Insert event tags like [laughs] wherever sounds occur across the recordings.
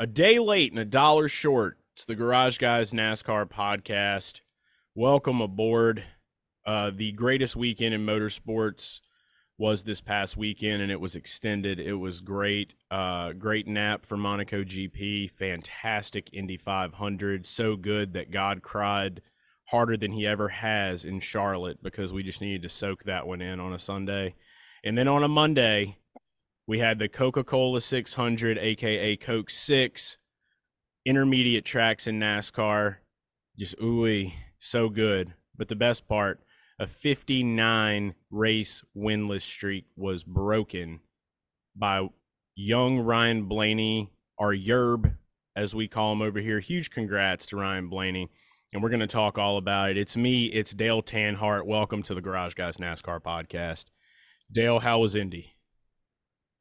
A day late and a dollar short. It's the Garage Guys NASCAR podcast. Welcome aboard. Uh, the greatest weekend in motorsports was this past weekend, and it was extended. It was great. Uh, great nap for Monaco GP. Fantastic Indy 500. So good that God cried harder than he ever has in Charlotte because we just needed to soak that one in on a Sunday. And then on a Monday, we had the Coca Cola 600, aka Coke 6, intermediate tracks in NASCAR. Just ooey, so good. But the best part, a 59 race winless streak was broken by young Ryan Blaney, our Yerb, as we call him over here. Huge congrats to Ryan Blaney. And we're going to talk all about it. It's me, it's Dale Tanhardt. Welcome to the Garage Guys NASCAR podcast. Dale, how was Indy?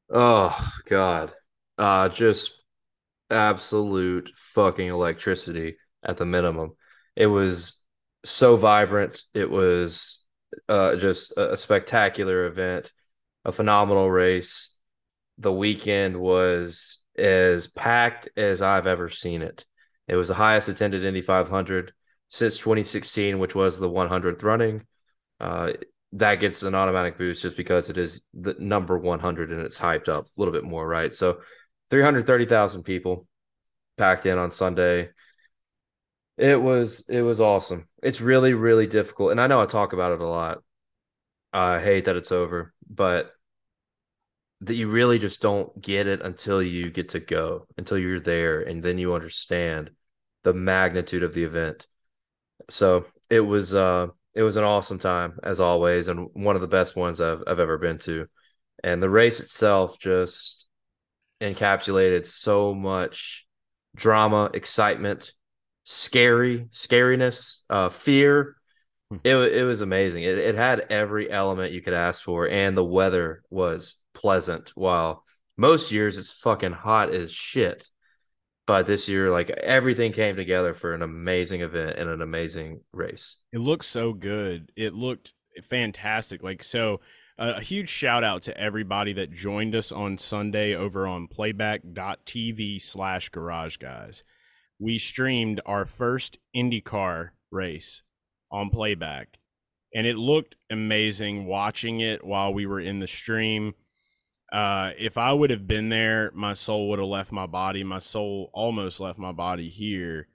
Oh God. Uh just absolute fucking electricity at the minimum. It was so vibrant. It was uh just a spectacular event, a phenomenal race. The weekend was as packed as I've ever seen it. It was the highest attended Indy 500 since 2016, which was the 100th running. Uh, that gets an automatic boost just because it is the number 100 and it's hyped up a little bit more, right? So 330,000 people packed in on Sunday. It was it was awesome. It's really really difficult, and I know I talk about it a lot. I hate that it's over, but that you really just don't get it until you get to go, until you're there, and then you understand the magnitude of the event. So it was uh it was an awesome time as always, and one of the best ones I've I've ever been to. And the race itself just encapsulated so much drama, excitement, scary, scariness, uh, fear. Hmm. It it was amazing. It it had every element you could ask for, and the weather was pleasant. While most years it's fucking hot as shit but this year like everything came together for an amazing event and an amazing race. It looked so good. It looked fantastic. Like so uh, a huge shout out to everybody that joined us on sunday over on playback.tv slash garage guys. We streamed our first indycar race on playback and it looked amazing watching it while we were in the stream uh, if I would have been there, my soul would have left my body. My soul almost left my body here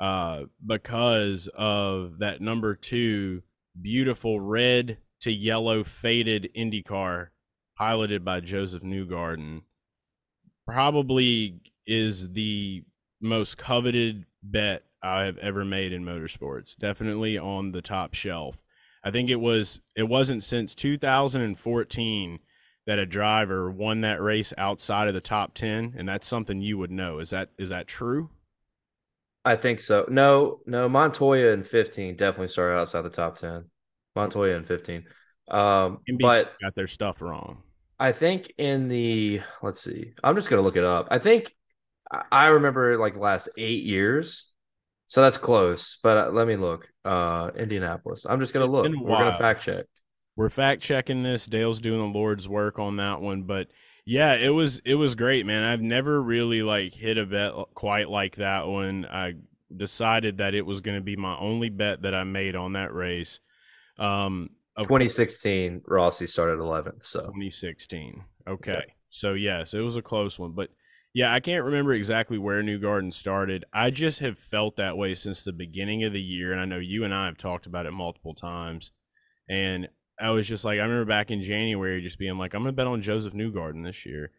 uh, because of that number two beautiful red to yellow faded IndyCar piloted by Josef Newgarden. Probably is the most coveted bet I have ever made in motorsports. Definitely on the top shelf. I think it was it wasn't since 2014 that a driver won that race outside of the top 10 and that's something you would know. Is that is that true? I think so. No no montoya in 15 definitely started outside the top 10 montoya in 15 um NBC but got their stuff wrong. I think in the let's see i'm just gonna look it up. I think i remember like the last eight years. So that's close but uh, let me look. Uh indianapolis. I'm just gonna look. we're gonna fact check we're fact checking this. Dale's doing the Lord's work on that one, but yeah, it was it was great, man. I've never really like hit a bet quite like that one. I decided that it was going to be my only bet that I made on that race. Um, 2016, Rossi started 11th. So 2016. Okay. Yeah. So yes, it was a close one, but yeah, I can't remember exactly where Newgarden started. I just have felt that way since the beginning of the year, and I know you and I have talked about it multiple times. And I was just like, I remember back in January just being like, I'm going to bet on Josef Newgarden this year.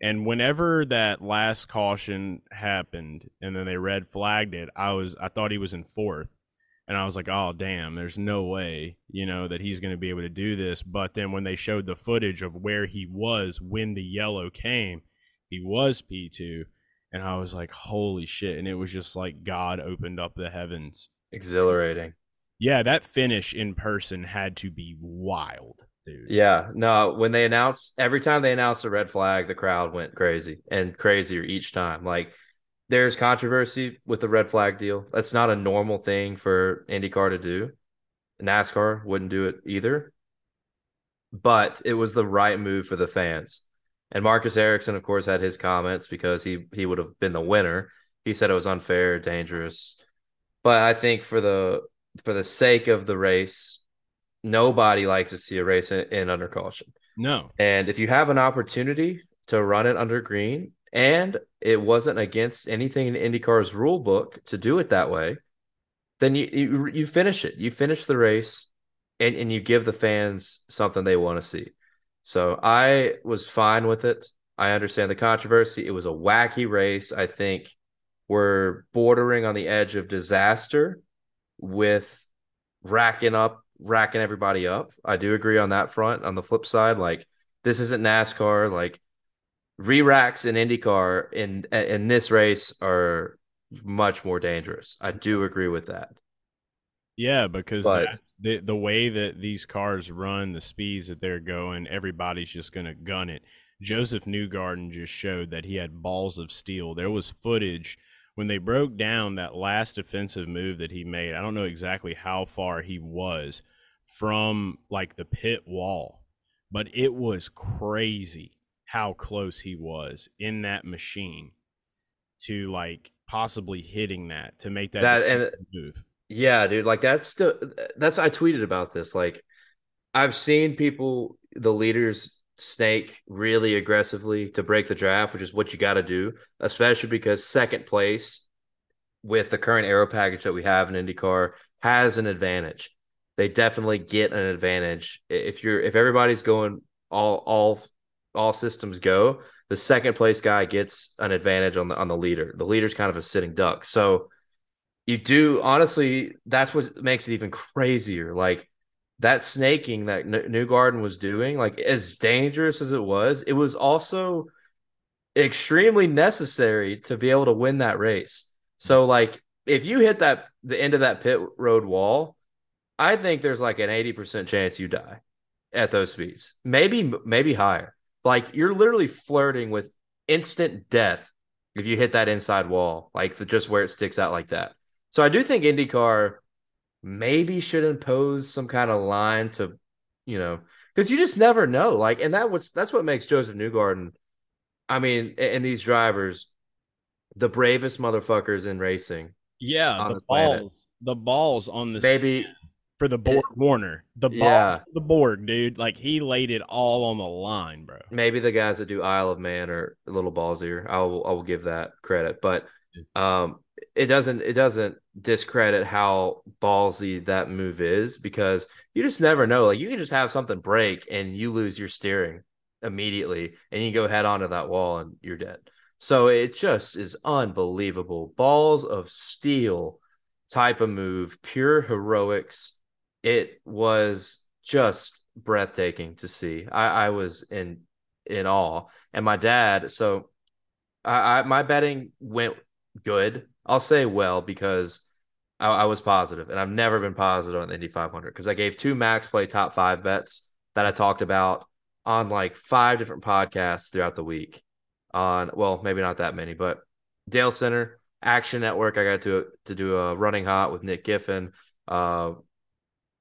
And whenever that last caution happened and then they red flagged it, I was, I thought he was in fourth. And I was like, oh, damn, there's no way, you know, that he's going to be able to do this. But then when they showed the footage of where he was when the yellow came, he was P2. And I was like, holy shit. And it was just like God opened up the heavens. Exhilarating. Yeah, that finish in person had to be wild, dude. Yeah, no, when they announced every time they announced a red flag, the crowd went crazy and crazier each time. Like there's controversy with the red flag deal. That's not a normal thing for IndyCar to do. NASCAR wouldn't do it either. But it was the right move for the fans. And Marcus Ericsson, of course, had his comments because he he would have been the winner. He said it was unfair, dangerous. But I think for the for the sake of the race, nobody likes to see a race in, in under caution. No. And if you have an opportunity to run it under green, and it wasn't against anything in IndyCar's rule book to do it that way, then you you, you finish it. You finish the race, and and you give the fans something they want to see. So I was fine with it. I understand the controversy. It was a wacky race. I think we're bordering on the edge of disaster with racking up, racking everybody up. I do agree on that front. On the flip side, like this isn't NASCAR. Like re-racks in IndyCar in in this race are much more dangerous. I do agree with that. Yeah, because the the way that these cars run, the speeds that they're going, everybody's just going to gun it. Josef Newgarden just showed that he had balls of steel. There was footage when they broke down that last offensive move that he made. I don't know exactly how far he was from like the pit wall, but it was crazy how close he was in that machine to like possibly hitting that to make that, That- and- move. Yeah, dude, like that's still that's I tweeted about this. Like I've seen people the leaders snake really aggressively to break the draft, which is what you got to do, especially because second place with the current aero package that we have in IndyCar has an advantage. They definitely get an advantage if you're if everybody's going all all all systems go. The second place guy gets an advantage on the on the leader. The leader's kind of a sitting duck, so you do honestly that's what makes it even crazier like that snaking that N- Newgarden was doing like as dangerous as it was it was also extremely necessary to be able to win that race. So like if you hit that the end of that pit road wall i think there's like an 80% chance you die at those speeds. Maybe maybe higher. Like you're literally flirting with instant death if you hit that inside wall like the, just where it sticks out like that. So I do think IndyCar maybe should impose some kind of line to, you know, because you just never know. Like, and that was that's what makes Josef Newgarden. I mean, and these drivers, the bravest motherfuckers in racing. Yeah, the this planet. balls, the balls on this Maybe for the Borg Warner, the balls Yeah. the Borg, dude. Like he laid it all on the line, bro. maybe the guys that do Isle of Man are a little ballsier. I will I will give that credit, but um, it doesn't it doesn't discredit how ballsy that move is because you just never know. Like you can just have something break and you lose your steering immediately, and you go head onto that wall and you're dead. So it just is unbelievable. Balls of steel type of move, pure heroics. It was just breathtaking to see. I, I was in in awe. And my dad, so I, I my betting went good. I'll say well because I, I was positive, and I've never been positive on the Indy 500 because I gave two max play top five bets that I talked about on like five different podcasts throughout the week. On well, maybe not that many, but Dale Center, Action Network. I got to to do a running hot with Nick Giffen. Uh,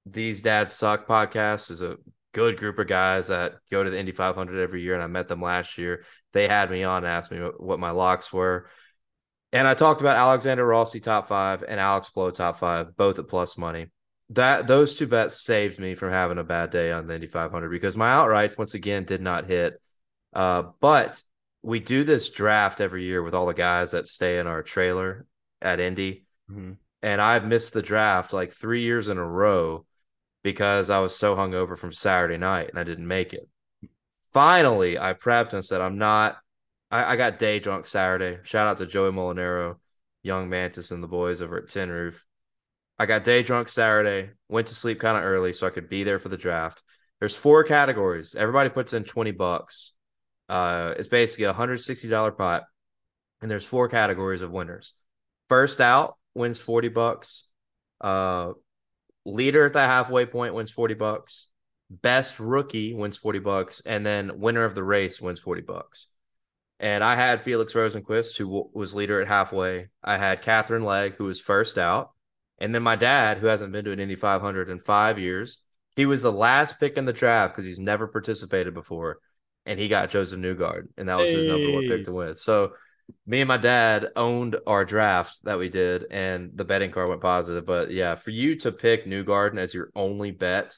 these dads suck podcast is a good group of guys that go to the Indy 500 every year, and I met them last year. They had me on and asked me what, what my locks were. And I talked about Alexander Rossi top five and Alex Palou top five, both at plus money. That those two bets saved me from having a bad day on the Indy 500 because my outrights once again did not hit. Uh, but we do this draft every year with all the guys that stay in our trailer at Indy, Mhm. and I've missed the draft like three years in a row because I was so hungover from Saturday night and I didn't make it. Finally, I prepped and said, I'm not, I, I got day drunk Saturday. Shout out to Joey Molinaro, Young Mantis, and the boys over at Tin Roof. I got day drunk Saturday, went to sleep kind of early so I could be there for the draft. There's four categories. Everybody puts in 20 bucks. Uh, it's basically a $160 pot. And there's four categories of winners. First out wins 40 bucks. Uh, leader at the halfway point wins 40 bucks best rookie wins 40 bucks and then winner of the race wins 40 bucks and i had Felix Rosenqvist who w- was leader at halfway i had Katherine Legge who was first out and then my dad who hasn't been to an indy 500 in five years he was the last pick in the draft because he's never participated before and he got Josef Newgard, and that was his number one pick to win. So me and my dad owned our draft that we did, and the betting card went positive. But yeah, for you to pick Newgarden as your only bet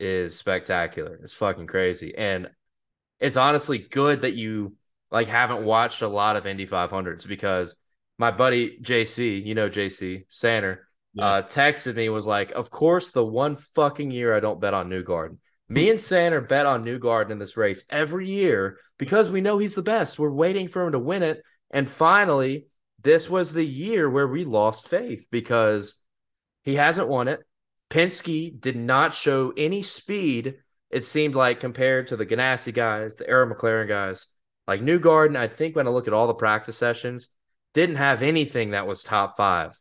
is spectacular. It's fucking crazy, and it's honestly good that you like haven't watched a lot of Indy 500s because my buddy JC, you know JC Sanner, yeah. uh, texted me was like, "Of course, the one fucking year I don't bet on Newgarden." Me and Sanner bet on Newgarden in this race every year because we know he's the best. We're waiting for him to win it, and finally, this was the year where we lost faith because he hasn't won it. Penske did not show any speed, it seemed like, compared to the Ganassi guys, the Arrow McLaren guys. Like Newgarden, I think when I look at all the practice sessions, didn't have anything that was top five,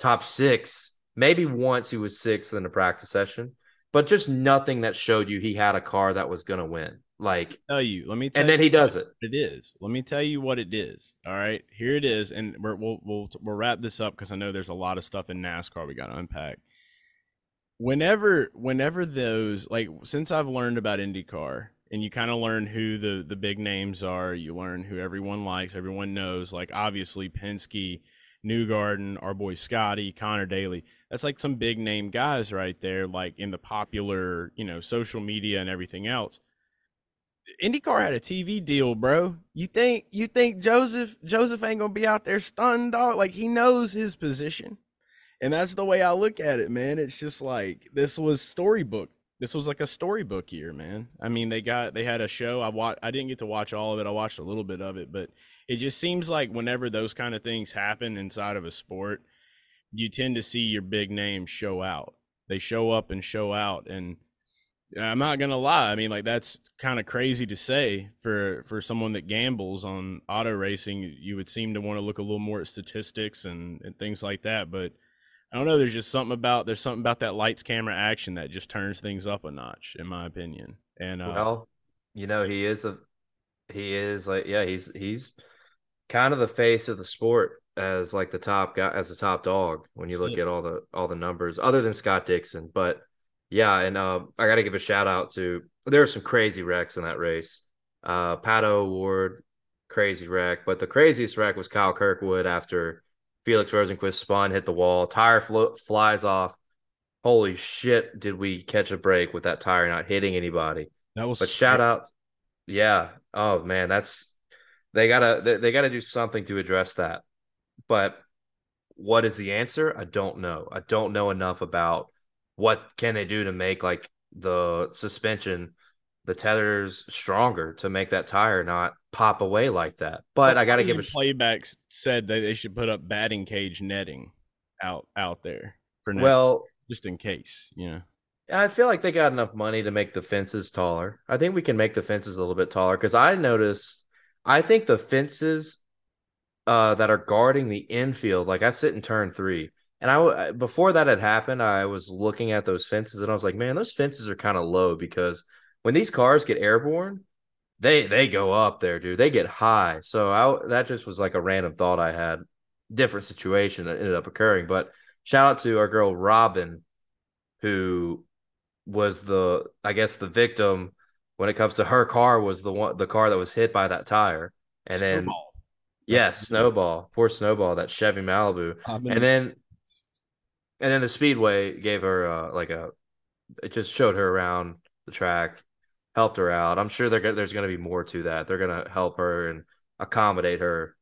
top six. Maybe once he was sixth in a practice session, but just nothing that showed you he had a car that was going to win. Like tell you, let me tell and then he does it. It is. Let me tell you what it is. All right, here it is, and we will we'll we'll wrap this up because I know there's a lot of stuff in NASCAR we got to unpack. Whenever whenever those like since I've learned about IndyCar and you kind of learn who the the big names are, you learn who everyone likes, everyone knows. Like obviously Penske, Newgarden, our boy Scotty, Conor Daly. That's like some big name guys right there, like in the popular you know social media and everything else IndyCar had a TV deal, bro. You think you think Josef Josef ain't gonna be out there stunned, dog? Like he knows his position, and that's the way I look at it, man. It's just like this was storybook. This was like a storybook year, man. I mean, they got they had a show. I watched. I didn't get to watch all of it. I watched a little bit of it, but it just seems like whenever those kind of things happen inside of a sport, you tend to see your big names show out. They show up and show out, and I'm not gonna lie. I mean, like that's kind of crazy to say for for someone that gambles on auto racing. You would seem to want to look a little more at statistics and, and things like that. But I don't know. There's just something about there's something about that lights, camera, action that just turns things up a notch, in my opinion. And uh, well, you know, he is a he is like yeah, he's he's kind of the face of the sport as like the top guy as the top dog when you look at all the all the numbers, other than Scott Dixon, but yeah, and uh, I got to give a shout out to there were some crazy wrecks in that race. Uh, Pato O'Ward, crazy wreck, but the craziest wreck was Kyle Kirkwood after Felix Rosenqvist spun, hit the wall, tire flo- flies off. Holy shit! Did we catch a break with that tire not hitting anybody? That was. But shout out, yeah. Oh man, that's they gotta they, they gotta do something to address that. But what is the answer? I don't know. I don't know enough about what can they do to make like the suspension the tethers stronger to make that tire not pop away like that. But so I got to give a playbacks said that they should put up batting cage netting out out there for now. Well, just in case, you know. I feel like they got enough money to make the fences taller. I think we can make the fences a little bit taller because I noticed. I think the fences uh, that are guarding the infield, like I sit in turn three, and I before that had happened, I was looking at those fences and I was like, man, those fences are kind of low because when these cars get airborne, they they go up there, dude. They get high. So I that just was like a random thought I had. Different situation that ended up occurring, but shout out to our girl Robin, who was the I guess the victim when it comes to her car was the one the car that was hit by that tire, and Snowball. then yes, yeah, Snowball, poor Snowball, that Chevy Malibu, and then and then the speedway gave her uh, like a it just showed her around the track helped her out. I'm sure there's going to be more to that. They're going to help her and accommodate her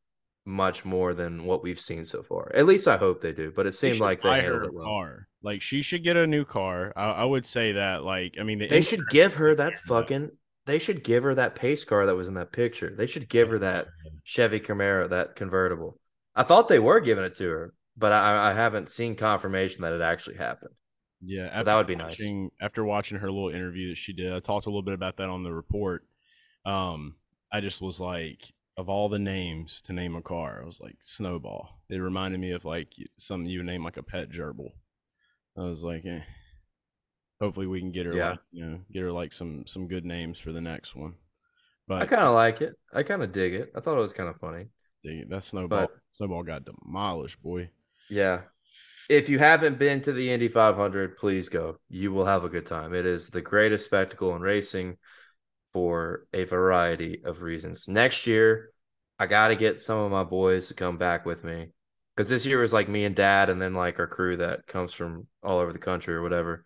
much more than what we've seen so far. At least i hope they do but it seemed like they her a well. car like she should get a new car. I, I would say that like i mean the they should give her that fucking they should give her that pace car that was in that picture. They should give her that chevy camaro that convertible. I thought they were giving it to her but I, I haven't seen confirmation that it actually happened. Yeah, that would be watching, nice. After watching her little interview that she did, I talked a little bit about that on the report. Um, I just was like, of all the names to name a car, I was like Snowball. It reminded me of like something you name like a pet gerbil. I was like, eh. hopefully we can get her, yeah. like, you know, get her like some some good names for the next one. But I kind of like it. I kind of dig it. I thought it was kind of funny. Dig it. That snowball, but, snowball got demolished, boy. Yeah. If you haven't been to the Indy 500, please go. You will have a good time. It is the greatest spectacle in racing. for a variety of reasons. Next year, I got to get some of my boys to come back with me because this year was like me and dad, and then like our crew that comes from all over the country or whatever.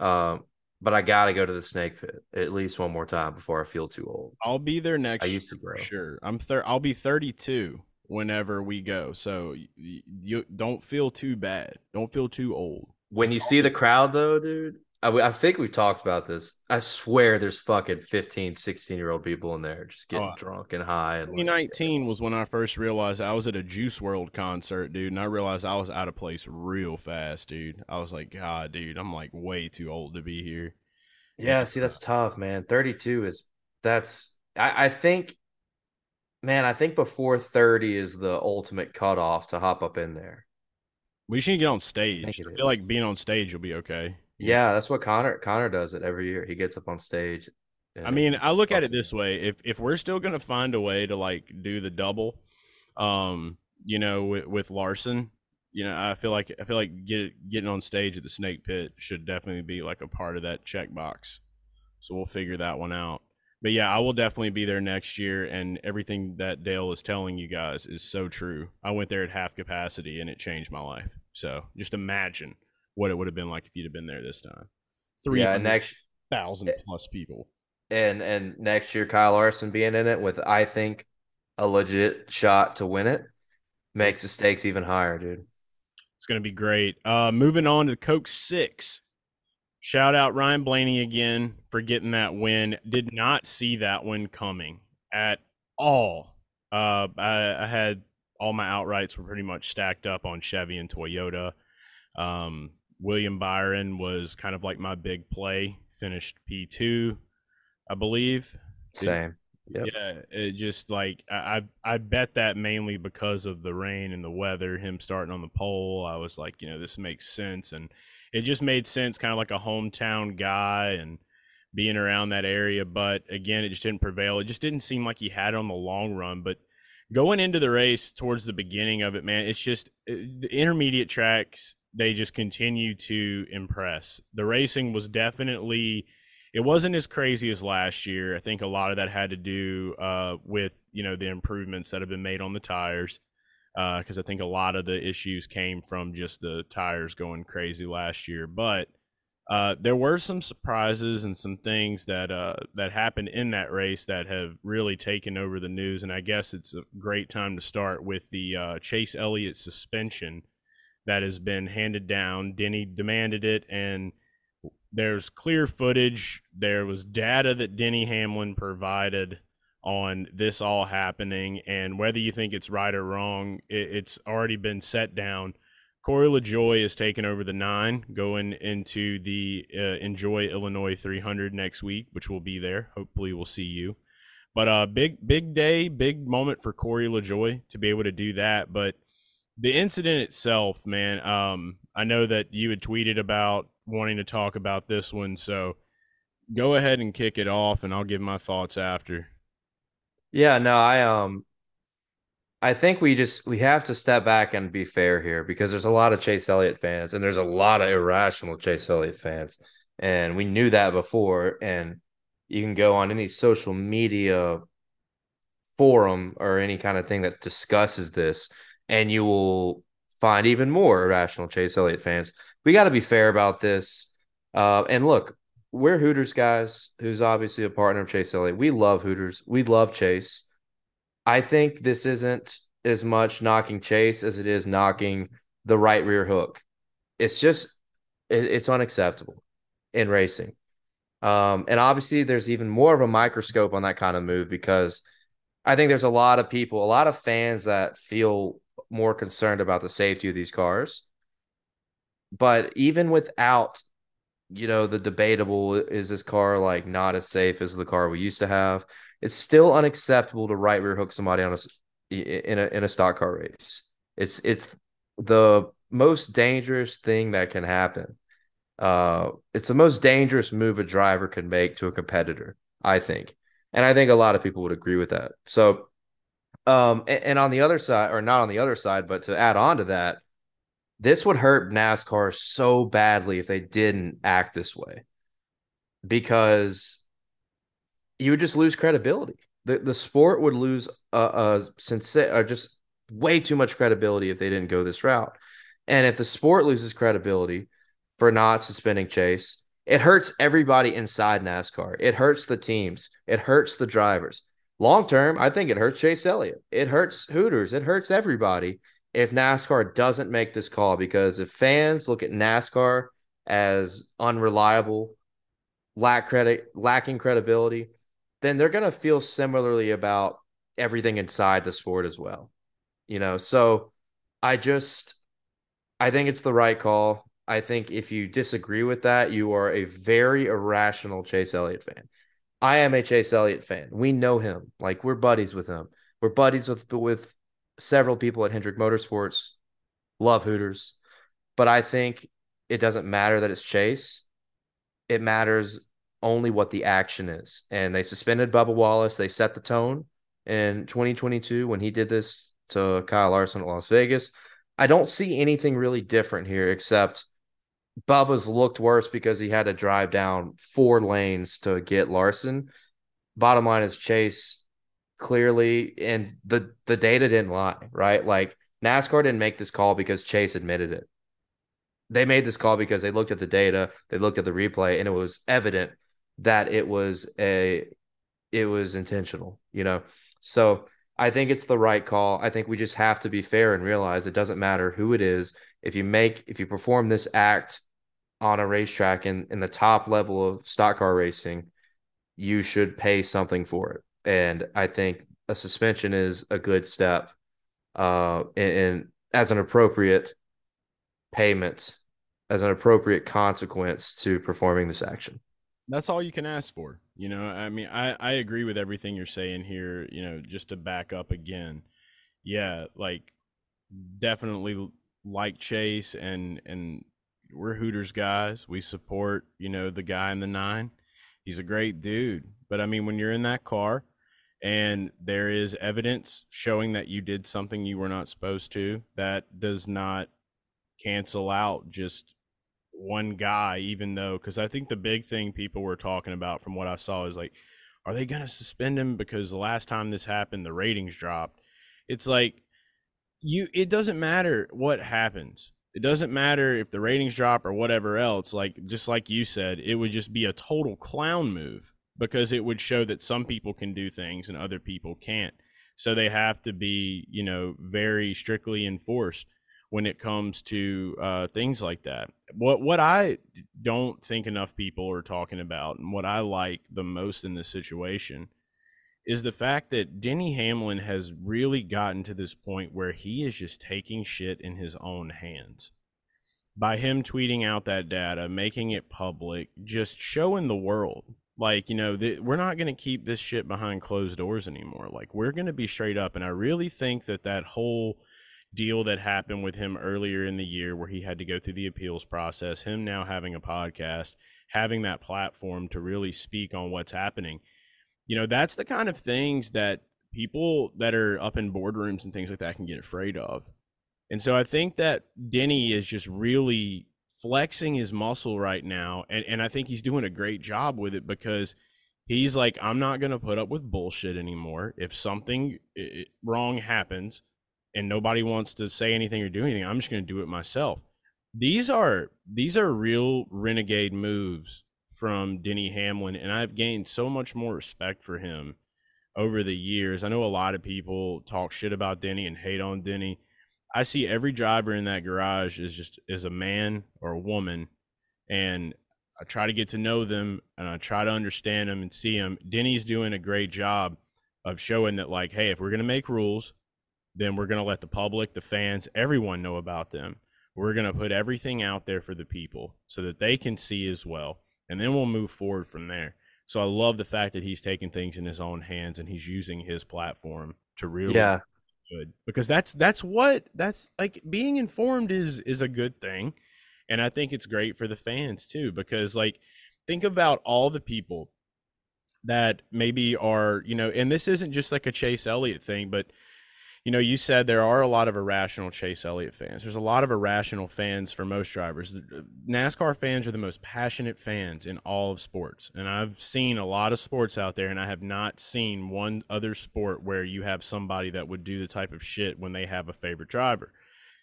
Um, but I got to go to the snake pit at least one more time before I feel too old. I'll be there next. Year. I used to grow. Sure, I'm thir- I'll be 32 whenever we go, so you, you don't feel too bad. Don't feel too old. When you see the crowd, though, dude, I, I think we talked about this. I swear there's fucking 15, 16 year old people in there just getting oh, drunk and high. And 2019 like, was when I first realized I was at a Juice WRLD concert, dude. And I realized I was out of place real fast, dude. I was like, God, dude, I'm like way too old to be here. Yeah, see, that's tough, man. 32 is that's, I, I think, man, I think before 30 is the ultimate cutoff to hop up in there. We should get on stage. I, I feel is. like being on stage will be okay. Yeah, that's what Connor Connor does it every year. He gets up on stage. I mean, I look at it this way: if if we're still gonna find a way to like do the double, um, you know, with, with Larson, you know, I feel like I feel like get, getting on stage at the Snake Pit should definitely be like a part of that checkbox. So we'll figure that one out. But yeah, I will definitely be there next year, and everything that Dale is telling you guys is so true. I went there at half capacity, and it changed my life. So just imagine what it would have been like if you'd have been there this time. Three yeah, next thousand plus people. And and next year Kyle Larson being in it with I think a legit shot to win it makes the stakes even higher, dude. It's gonna be great. Uh moving on to Coke Six. Shout out Ryan Blaney again for getting that win. Did not see that one coming at all. Uh I, I had all my outrights were pretty much stacked up on Chevy and Toyota. Um, William Byron was kind of like my big play. Finished P two, I believe. Same. Yep. Yeah, it just like I I bet that mainly because of the rain and the weather. Him starting on the pole, I was like, you know, this makes sense, and it just made sense, kind of like a hometown guy and being around that area. But again, it just didn't prevail. It just didn't seem like he had it on the long run. But going into the race towards the beginning of it, man, it's just the intermediate tracks they just continue to impress. The racing was definitely it wasn't as crazy as last year. I think a lot of that had to do uh, with you know the improvements that have been made on the tires. Because uh, I think a lot of the issues came from just the tires going crazy last year, but uh, there were some surprises and some things that uh, that happened in that race that have really taken over the news. And I guess it's a great time to start with the uh, Chase Elliott suspension that has been handed down. Denny demanded it, and there's clear footage. There was data that Denny Hamlin provided on this all happening, and whether you think it's right or wrong, it, it's already been set down. Corey LaJoie is taking over the nine, going into the uh, Enjoy Illinois 300 next week, which will be there. Hopefully, we'll see you. But uh, big big day, big moment for Corey LaJoie to be able to do that. But the incident itself, man, um, I know that you had tweeted about wanting to talk about this one, so go ahead and kick it off, and I'll give my thoughts after. Yeah, no, I um, I think we just we have to step back and be fair here because there's a lot of Chase Elliott fans, and there's a lot of irrational Chase Elliott fans, and we knew that before. And you can go on any social media forum or any kind of thing that discusses this and you will find even more irrational Chase Elliott fans. We got to be fair about this. Uh, and look, we're Hooters guys, who's obviously a partner of Chase Elliott. We love Hooters. We love Chase. I think this isn't as much knocking Chase as it is knocking the right rear hook. It's just it, it's unacceptable in racing. Um, and obviously, there's even more of a microscope on that kind of move because I think there's a lot of people, a lot of fans that feel more concerned about the safety of these cars. But even without, you know, the debatable is this car like not as safe as the car we used to have, it's still unacceptable to right rear hook somebody on a in a in a stock car race. It's it's the most dangerous thing that can happen. Uh, it's the most dangerous move a driver can make to a competitor, I think, and I think a lot of people would agree with that. So um, and, and on the other side, or not on the other side, but to add on to that, this would hurt NASCAR so badly if they didn't act this way. Because you would just lose credibility. The the sport would lose a since uh, just way too much credibility if they didn't go this route. And if the sport loses credibility for not suspending Chase, it hurts everybody inside NASCAR. It hurts the teams. It hurts the drivers. Long term, I think it hurts Chase Elliott. It hurts Hooters. It hurts everybody if NASCAR doesn't make this call because if fans look at NASCAR as unreliable, lack credit, lacking credibility, then they're going to feel similarly about everything inside the sport as well. You know, so I just I think it's the right call. I think if you disagree with that, you are a very irrational Chase Elliott fan. I am a Chase Elliott fan. We know him. Like we're buddies with him. We're buddies with with several people at Hendrick Motorsports. Love Hooters. But I think it doesn't matter that it's Chase. It matters only what the action is. And they suspended Bubba Wallace. They set the tone in 2022 when he did this to Kyle Larson at Las Vegas. I don't see anything really different here except Bubba's looked worse because he had to drive down four lanes to get Larson. Bottom line is Chase clearly, and the the data didn't lie, right? Like NASCAR didn't make this call because Chase admitted it. They made this call because they looked at the data, they looked at the replay, and it was evident that it was a it was intentional, you know. So I think it's the right call. I think we just have to be fair and realize it doesn't matter who it is. If you make if you perform this act on a racetrack in, in the top level of stock car racing, you should pay something for it. And I think a suspension is a good step uh and, and as an appropriate payment, as an appropriate consequence to performing this action that's all you can ask for. You know, I mean, I, I agree with everything you're saying here. You know, just to back up again, yeah, like definitely like Chase and and we're Hooters guys. We support you know the guy in the nine. He's a great dude, but I mean, when you're in that car and there is evidence showing that you did something you were not supposed to, that does not cancel out just one guy, even though, because I think the big thing people were talking about from what I saw is like, are they going to suspend him because the last time this happened, the ratings dropped? It's like, you, it doesn't matter what happens. It doesn't matter if the ratings drop or whatever else. Like, just like you said, it would just be a total clown move because it would show that some people can do things and other people can't. So they have to be, you know, very strictly enforced when it comes to uh, things like that. What what I don't think enough people are talking about, and what I like the most in this situation, is the fact that Denny Hamlin has really gotten to this point where he is just taking shit in his own hands. By him tweeting out that data, making it public, just showing the world, like you know, we're not going to keep this shit behind closed doors anymore. Like we're going to be straight up, and I really think that that whole deal that happened with him earlier in the year where he had to go through the appeals process, him now having a podcast, having that platform to really speak on what's happening. You know, that's the kind of things that people that are up in boardrooms and things like that can get afraid of. And so I think that Denny is just really flexing his muscle right now. And, and I think he's doing a great job with it because he's like, I'm not going to put up with bullshit anymore. If something wrong happens, and nobody wants to say anything or do anything, I'm just going to do it myself. These are these are real renegade moves from Denny Hamlin, and I've gained so much more respect for him over the years. I know a lot of people talk shit about Denny and hate on Denny. I see every driver in that garage is just is a man or a woman, and I try to get to know them and I try to understand them and see them. Denny's doing a great job of showing that, like, hey, if we're gonna make rules, then we're to let the public, the fans, everyone know about them. We're to put everything out there for the people so that they can see as well. And then we'll move forward from there. So I love the fact that he's taking things in his own hands and he's using his platform to really yeah. Good because that's that's what that's like being informed is is a good thing and i think it's great for the fans too because like think about all the people that maybe are you know and this isn't just like a chase elliott thing but you know, you said there are a lot of irrational Chase Elliott fans. There's a lot of irrational fans for most drivers. Uh, NASCAR fans are the most passionate fans in all of sports. And I've seen a lot of sports out there, and I have not seen one other sport where you have somebody that would do the type of shit when they have a favorite driver.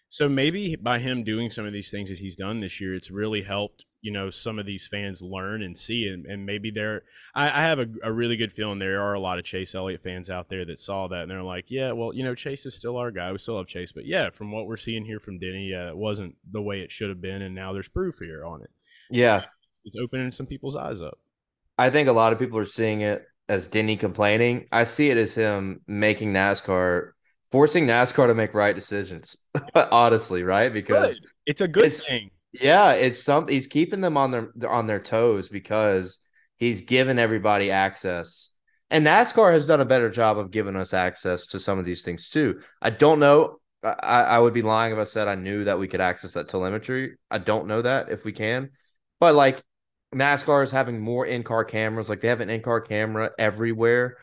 So maybe by him doing some of these things that he's done this year, it's really helped you know some of these fans learn and see and, and maybe they're I, I have a, a, really good feeling there are a lot of chase elliott fans out there that saw that and they're like yeah well you know chase is still our guy we still have chase but yeah from what we're seeing here from denny uh, it wasn't the way it should have been and now there's proof here on it. Yeah. it's opening some people's eyes up. I think a lot of people are seeing it as denny complaining. I see it as him making nascar forcing nascar to make right decisions [laughs] honestly right? Because it's a good it's, thing yeah, it's some he's keeping them on their on their toes because he's given everybody access. And NASCAR has done a better job of giving us access to some of these things too. I don't know. I, I would be lying if I said I knew that we could access that telemetry. I don't know that if we can, but like NASCAR is having more in-car cameras. Like they have an in-car camera everywhere.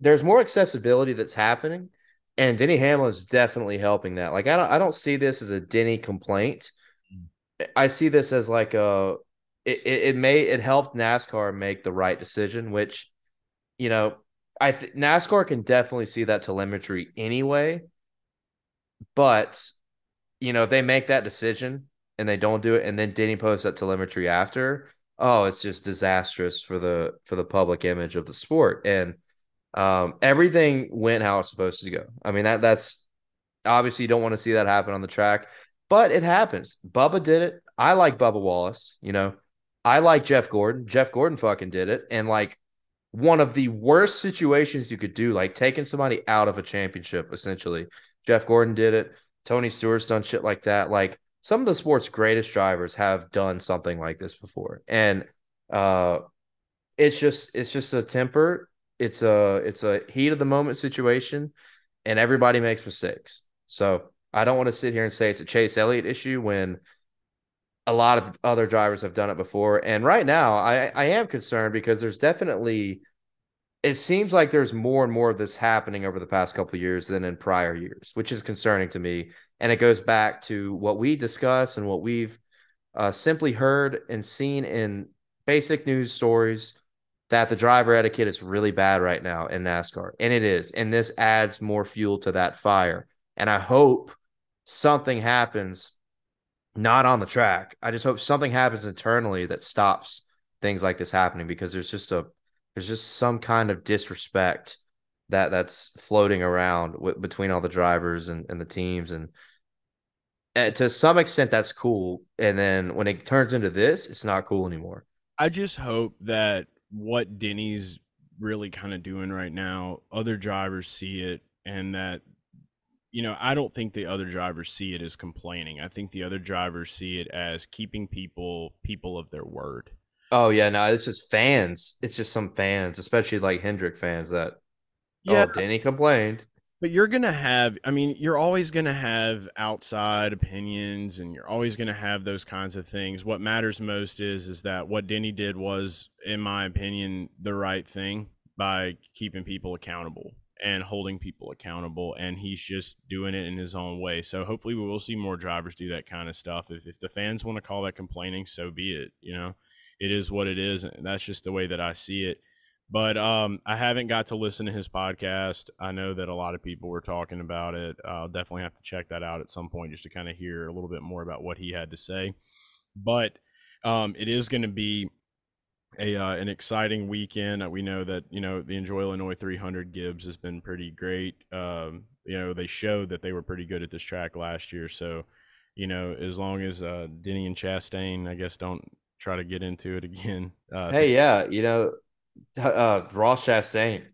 There's more accessibility that's happening, and Denny Hamlin is definitely helping that. Like I don't, I don't see this as a Denny complaint. I see this as like a it, it, may it helped NASCAR make the right decision, which you know I th- NASCAR can definitely see that telemetry anyway, but you know if they make that decision and they don't do it, and then Denny posts that telemetry after, oh, it's just disastrous for the for the public image of the sport, and um, everything went how it's supposed to go. I mean that that's obviously you don't want to see that happen on the track. But it happens. Bubba did it. I like Bubba Wallace, you know. I like Jeff Gordon. Jeff Gordon fucking did it. And like one of the worst situations you could do, like taking somebody out of a championship, essentially. Jeff Gordon did it. Tony Stewart's done shit like that. Like some of the sport's greatest drivers have done something like this before. And uh it's just it's just a temper. It's a it's a heat of the moment situation and everybody makes mistakes. So I don't want to sit here and say it's a Chase Elliott issue when a lot of other drivers have done it before. And right now, I, I am concerned because there's definitely, it seems like there's more and more of this happening over the past couple years than in prior years, which is concerning to me. And it goes back to what we discuss and what we've uh, simply heard and seen in basic news stories that the driver etiquette is really bad right now in NASCAR. And it is. And this adds more fuel to that fire. And I hope something happens not on the track. I just hope something happens internally that stops things like this happening because there's just a there's just some kind of disrespect that that's floating around w- between all the drivers and, and the teams. And, and to some extent that's cool. And then when it turns into this it's not cool anymore. I just hope that what denny's really kind of doing right now other drivers see it and that you know, I don't think the other drivers see it as complaining. I think the other drivers see it as keeping people people of their word. Oh yeah, no, it's just fans. It's just some fans, especially like Hendrick fans that yeah, oh, Denny complained. But you're gonna have I mean, you're always gonna have outside opinions and you're always gonna have those kinds of things. What matters most is is that what Denny did was, in my opinion, the right thing by keeping people accountable and holding people accountable and he's just doing it in his own way. So hopefully we will see more drivers do that kind of stuff. If, if the fans want to call that complaining so be it you know? It is what it is and that's just the way that i see it. But um, i haven't got to listen to his podcast. I know that a lot of people were talking about it. I'll definitely have to check that out at some point just to kind of hear a little bit more about what he had to say. But um, it is going to be a uh, an exciting weekend. Uh, we know that you know the Enjoy Illinois 300 Gibbs has been pretty great. Um, you know they showed that they were pretty good at this track last year. So you know as long as uh, Denny and Chastain, I guess, don't try to get into it [laughs] again. Uh, hey, yeah, you know uh, Ross Chastain,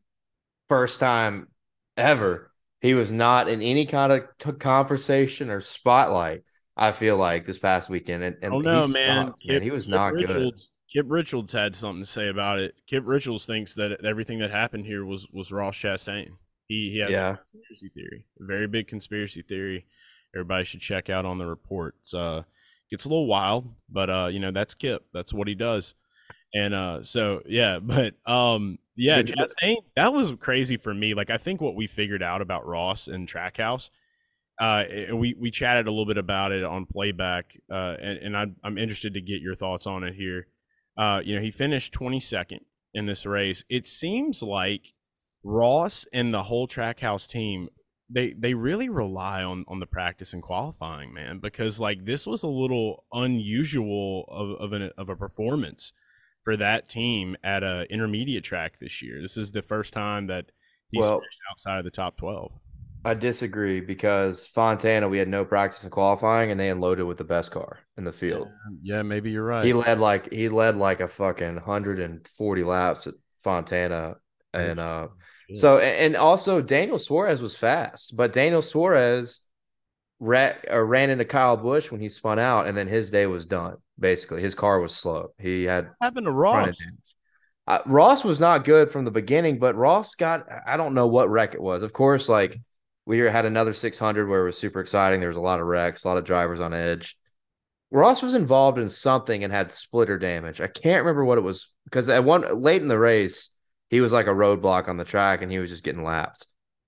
first time ever, he was not in any kind of t- conversation or spotlight. I feel like this past weekend, and, and oh no, man, Kip, man, he was not Richards, good Kip Richards had something to say about it. Kip Richards thinks that everything that happened here was was Ross Chastain. He he has yeah. a conspiracy theory, a very big conspiracy theory. Everybody should check out on the report. It's uh gets a little wild, but uh you know that's Kip. That's what he does. And uh, so yeah, [laughs] but um, yeah, Did- Chastain, that was crazy for me. Like I think what we figured out about Ross and Trackhouse, uh, we we chatted a little bit about it on playback, uh, and, and I'm I'm interested to get your thoughts on it here. Uh, you know, he finished 22nd in this race. It seems like Ross and the whole Trackhouse team they they really rely on on the practice and qualifying, man, because like this was a little unusual of of, an, of a performance for that team at a intermediate track this year. This is the first time that he's Well- finished outside of the top 12. I disagree because Fontana, we had no practice in qualifying, and they unloaded with the best car in the field. Yeah, maybe you're right. He led like he led like a fucking 140 laps at Fontana, and uh, Shit. so and and also Daniel Suarez was fast, but Daniel Suarez ran, uh, ran into Kyle Busch when he spun out, and then his day was done. Basically, his car was slow. He had what happened to Ross? Uh, Ross was not good from the beginning, but Ross got I don't know what wreck it was. Of course, like we had another 600 where it was super exciting. There was a lot of wrecks, a lot of drivers on edge. Ross was involved in something and had splitter damage. I can't remember what it was because at one late in the race, he was like a roadblock on the track and he was just getting lapped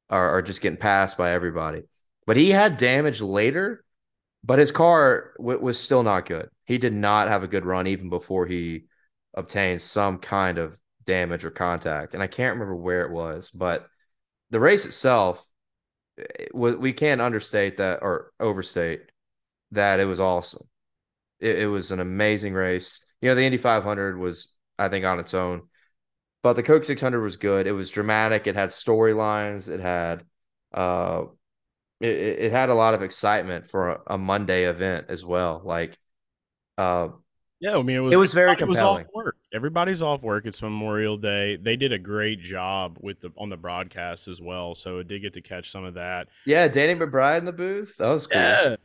or, or just getting passed by everybody. But he had damage later, but his car w- was still not good. He did not have a good run even before he obtained some kind of damage or contact. And I can't remember where it was, but the race itself, we can't understate that or overstate that it was awesome. It, it was an amazing race. You know, the Indy 500 was, I think, on its own, but the Coke 600 was good. It was dramatic. It had storylines. It had, uh, it, it had a lot of excitement for a, a Monday event as well. Like, uh, Yeah, I mean it was It was very compelling. work. Everybody's off work. It's Memorial Day. They did a great job with the on the broadcast as well. So it did get to catch some of that. yeah, Danny McBride in the booth. That was cool. Yeah.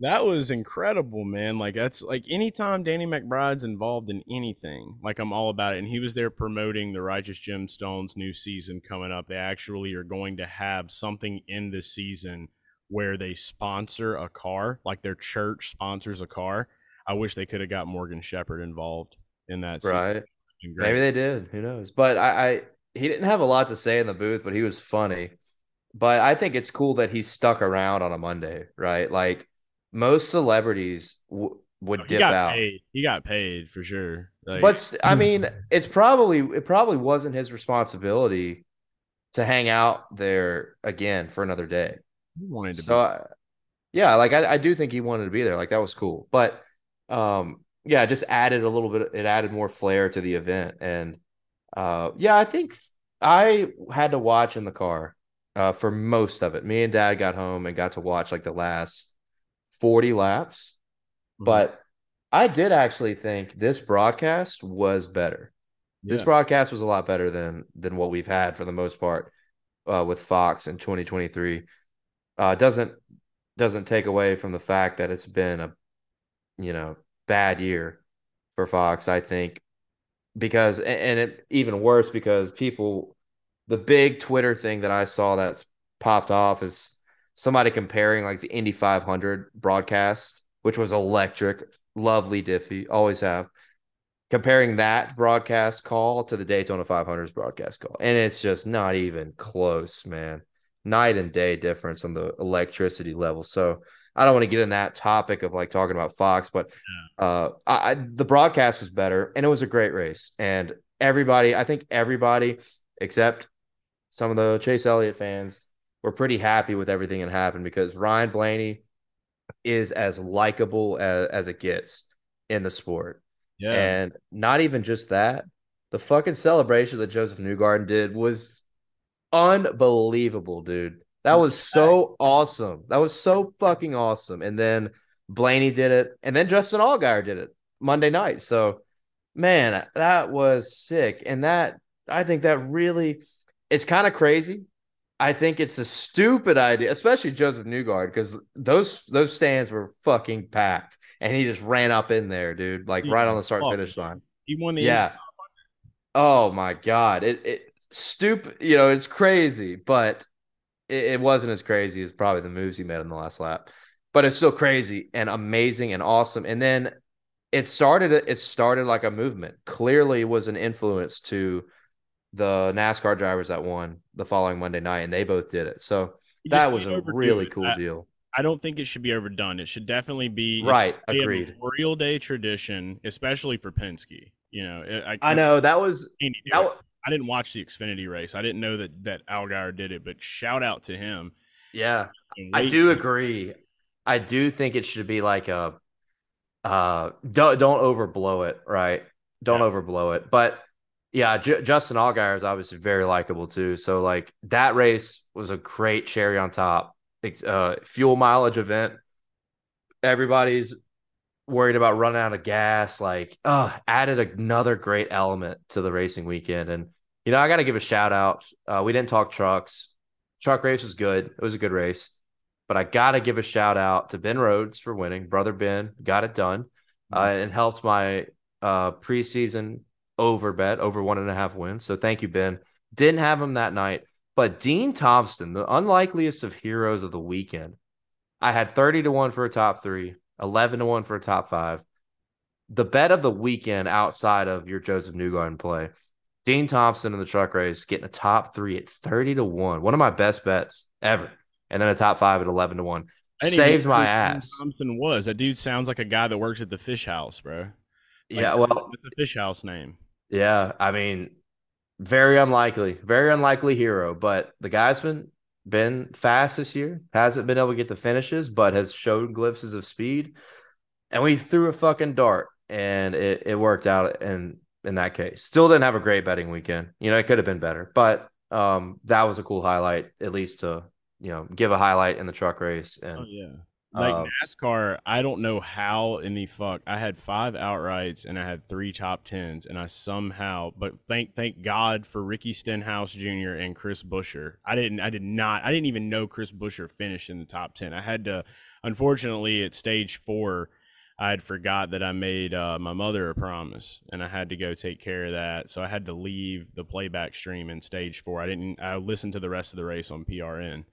That was incredible, man. Like that's like anytime Danny McBride's involved in anything, like I'm all about it. And he was there promoting the Righteous Gemstones new season coming up. They actually are going to have something in this season where they sponsor a car, like their church sponsors a car. I wish they could have got Morgan Shepherd involved in that. Right. It'd been great. Maybe they did. Who knows? But I, I he didn't have a lot to say in the booth, but he was funny. But I think it's cool that he stuck around on a Monday, right? Like most celebrities w- would Oh, dip out. paid. He got paid for sure. Like, But I [laughs] mean, it's probably it probably wasn't his responsibility to hang out there again for another day. he wanted to So I, yeah, like I, I do think he wanted to be there. Like that was cool. But um yeah, just added a little bit it added more flair to the event. And uh yeah, I think I had to watch in the car uh for most of it. Me and dad got home and got to watch like the last 40 laps. be. But I did actually think this broadcast was better. This broadcast was a lot better than than what we've had for the most part uh, with Fox in 2023. Uh, doesn't doesn't take away from the fact that it's been a you know bad year for Fox. I think because and it even worse because people the big Twitter thing that I saw that's popped off is somebody comparing like the Indy 500 broadcast, which was electric, lovely Diffey, always have comparing that broadcast call to the Daytona 500's broadcast call. And it's just not even close, man. Night and day difference on the electricity level. So I don't want to get in that topic of like talking about Fox, but uh, I, I, the broadcast was better and it was a great race. And everybody, I think everybody except some of the Chase Elliott fans were pretty happy with everything that happened because Ryan Blaney is as likable as, as it gets in the sport. yeah. And not even just that, the fucking celebration that Josef Newgarden did was unbelievable, dude. That was so awesome. That was so fucking awesome. And then Blaney did it, and then Justin Allgaier did it Monday night. So, man, that was sick. And that I think that really, it's kind of crazy. I think it's a stupid idea, especially Josef Newgard, because those those stands were fucking packed, and he just ran up in there, dude, like He right on the start finish line. he won the Yeah. Oh my god, it it stupid. You know, it's crazy, but it, it wasn't as crazy as probably the moves he made in the last lap. But it's still crazy and amazing and awesome. And then it started it started like a movement. Clearly was an influence to the NASCAR drivers that won the following Monday night, and they both did it. So that was a really it. cool I, deal. I don't think it should be overdone. It should definitely be right. Agreed. Memorial Day tradition, especially for Penske. You know, I, I know that was that, I didn't watch the Xfinity race. I didn't know that that Allgaier did it, but shout out to him. Yeah, I do agree. I do think it should be like a uh don't don't overblow it, right? Don't yeah. overblow it. But yeah, J- Justin Allgaier is obviously very likable too. So like that race was a great cherry on top. It's uh fuel mileage event. Everybody's worried about running out of gas. Like, uh, added another great element to the racing weekend. And you know, I got to give a shout out. Uh, we didn't talk trucks. Truck race was good. It was a good race. But I got to give a shout out to Ben Rhodes for winning. Brother Ben got it done uh, mm-hmm. and helped my uh, preseason over bet, over one and a half wins. So thank you, Ben. Didn't have him that night. But Dean Thompson, the unlikeliest of heroes of the weekend, I had 30 to 1 for a top three, 11 to 1 for a top five. The bet of the weekend outside of your Josef Newgarden play, Dean Thompson in the truck race getting a top three at 30 to 1. One of my best bets ever and then a top five at eleven to one. Saved my ass. Thompson was that dude sounds like a guy that works at the fish house, bro. Like, yeah, well, it's a fish house name. Yeah, I mean, very unlikely, very unlikely hero, but the guy's been fast this year. Hasn't been able to get the finishes, but has showed glimpses of speed. And we threw a fucking dart, and it it worked out. And in that case, still didn't have a great betting weekend. You know, it could have been better, but um, that was a cool highlight, at least to you know give a highlight in the truck race. And oh, yeah, like uh, NASCAR, I don't know how in the fuck I had five outrights and I had three top tens, and I somehow, but thank thank God for Ricky Stenhouse Jr. and Chris Buescher. I didn't, I did not, I didn't even know Chris Buescher finished in the top ten. I had to, unfortunately, at stage four. I had forgot that I made uh, my mother a promise, and I had to go take care of that. So I had to leave the playback stream in stage four. I didn't. I listened to the rest of the race on PRN,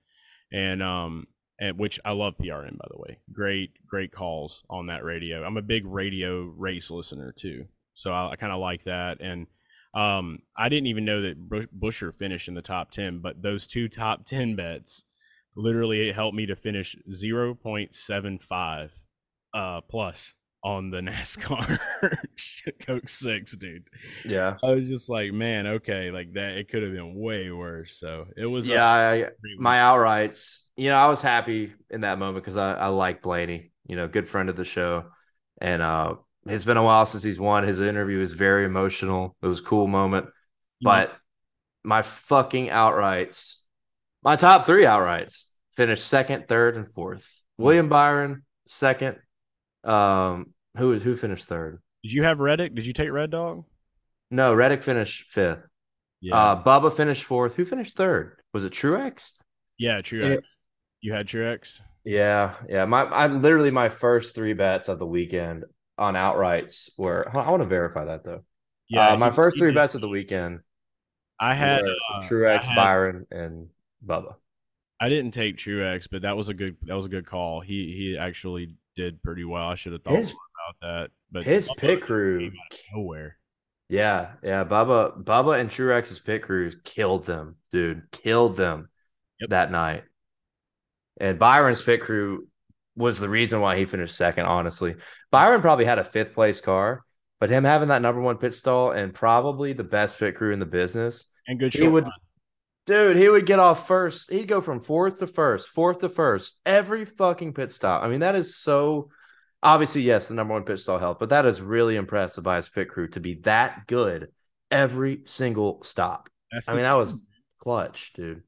and um and which I love PRN by the way. Great, great calls on that radio. I'm a big radio race listener too, so I, I kind of like that. And um, I didn't even know that Buescher finished in the top ten, but those two top [laughs] ten bets literally helped me to finish zero point seven five uh, plus on the [laughs] NASCAR Coke Six, dude. Yeah, I was just like, man, okay, like that. It could have been way worse. So it was. Yeah, I, my outrights. You know, I was happy in that moment because I, I like Blaney. You know, good friend of the show, and uh, it's been a while since he's won. His interview was very emotional. It was a cool moment, yeah. but my fucking outrights, my top three outrights finished second, third, and fourth. William Byron second, um, who who finished third? Did you have Reddick? Did you take Red Dog? No, Reddick finished fifth. Yeah. Uh, Bubba finished fourth. Who finished third? Was it Truex? Yeah, Truex. You had Truex. Yeah, yeah. My, I literally my first three bets of the weekend on outrights were. I want to verify that though. Yeah, uh, my first three bets of the weekend. I had uh, Truex, I had, Byron, and Bubba. I didn't take Truex, but that was a good that was a good call. He he actually did pretty well. I should have thought his, about that. But his pit crew nowhere. Yeah, yeah. Bubba Bubba and Truex's pit crews killed them, dude. Killed them yep. that night. And Byron's pit crew was the reason why he finished second. Honestly, Byron probably had a fifth place car, but him having that number one pit stall and probably the best pit crew in the business and good. He would, dude. He would get off first. He'd go from fourth to first, fourth to first, every fucking pit stop. I mean, that is so obviously, yes, the number one pitch stall helped, but that is really impressive by his pit crew to be that good every single stop. I mean, that was clutch, dude.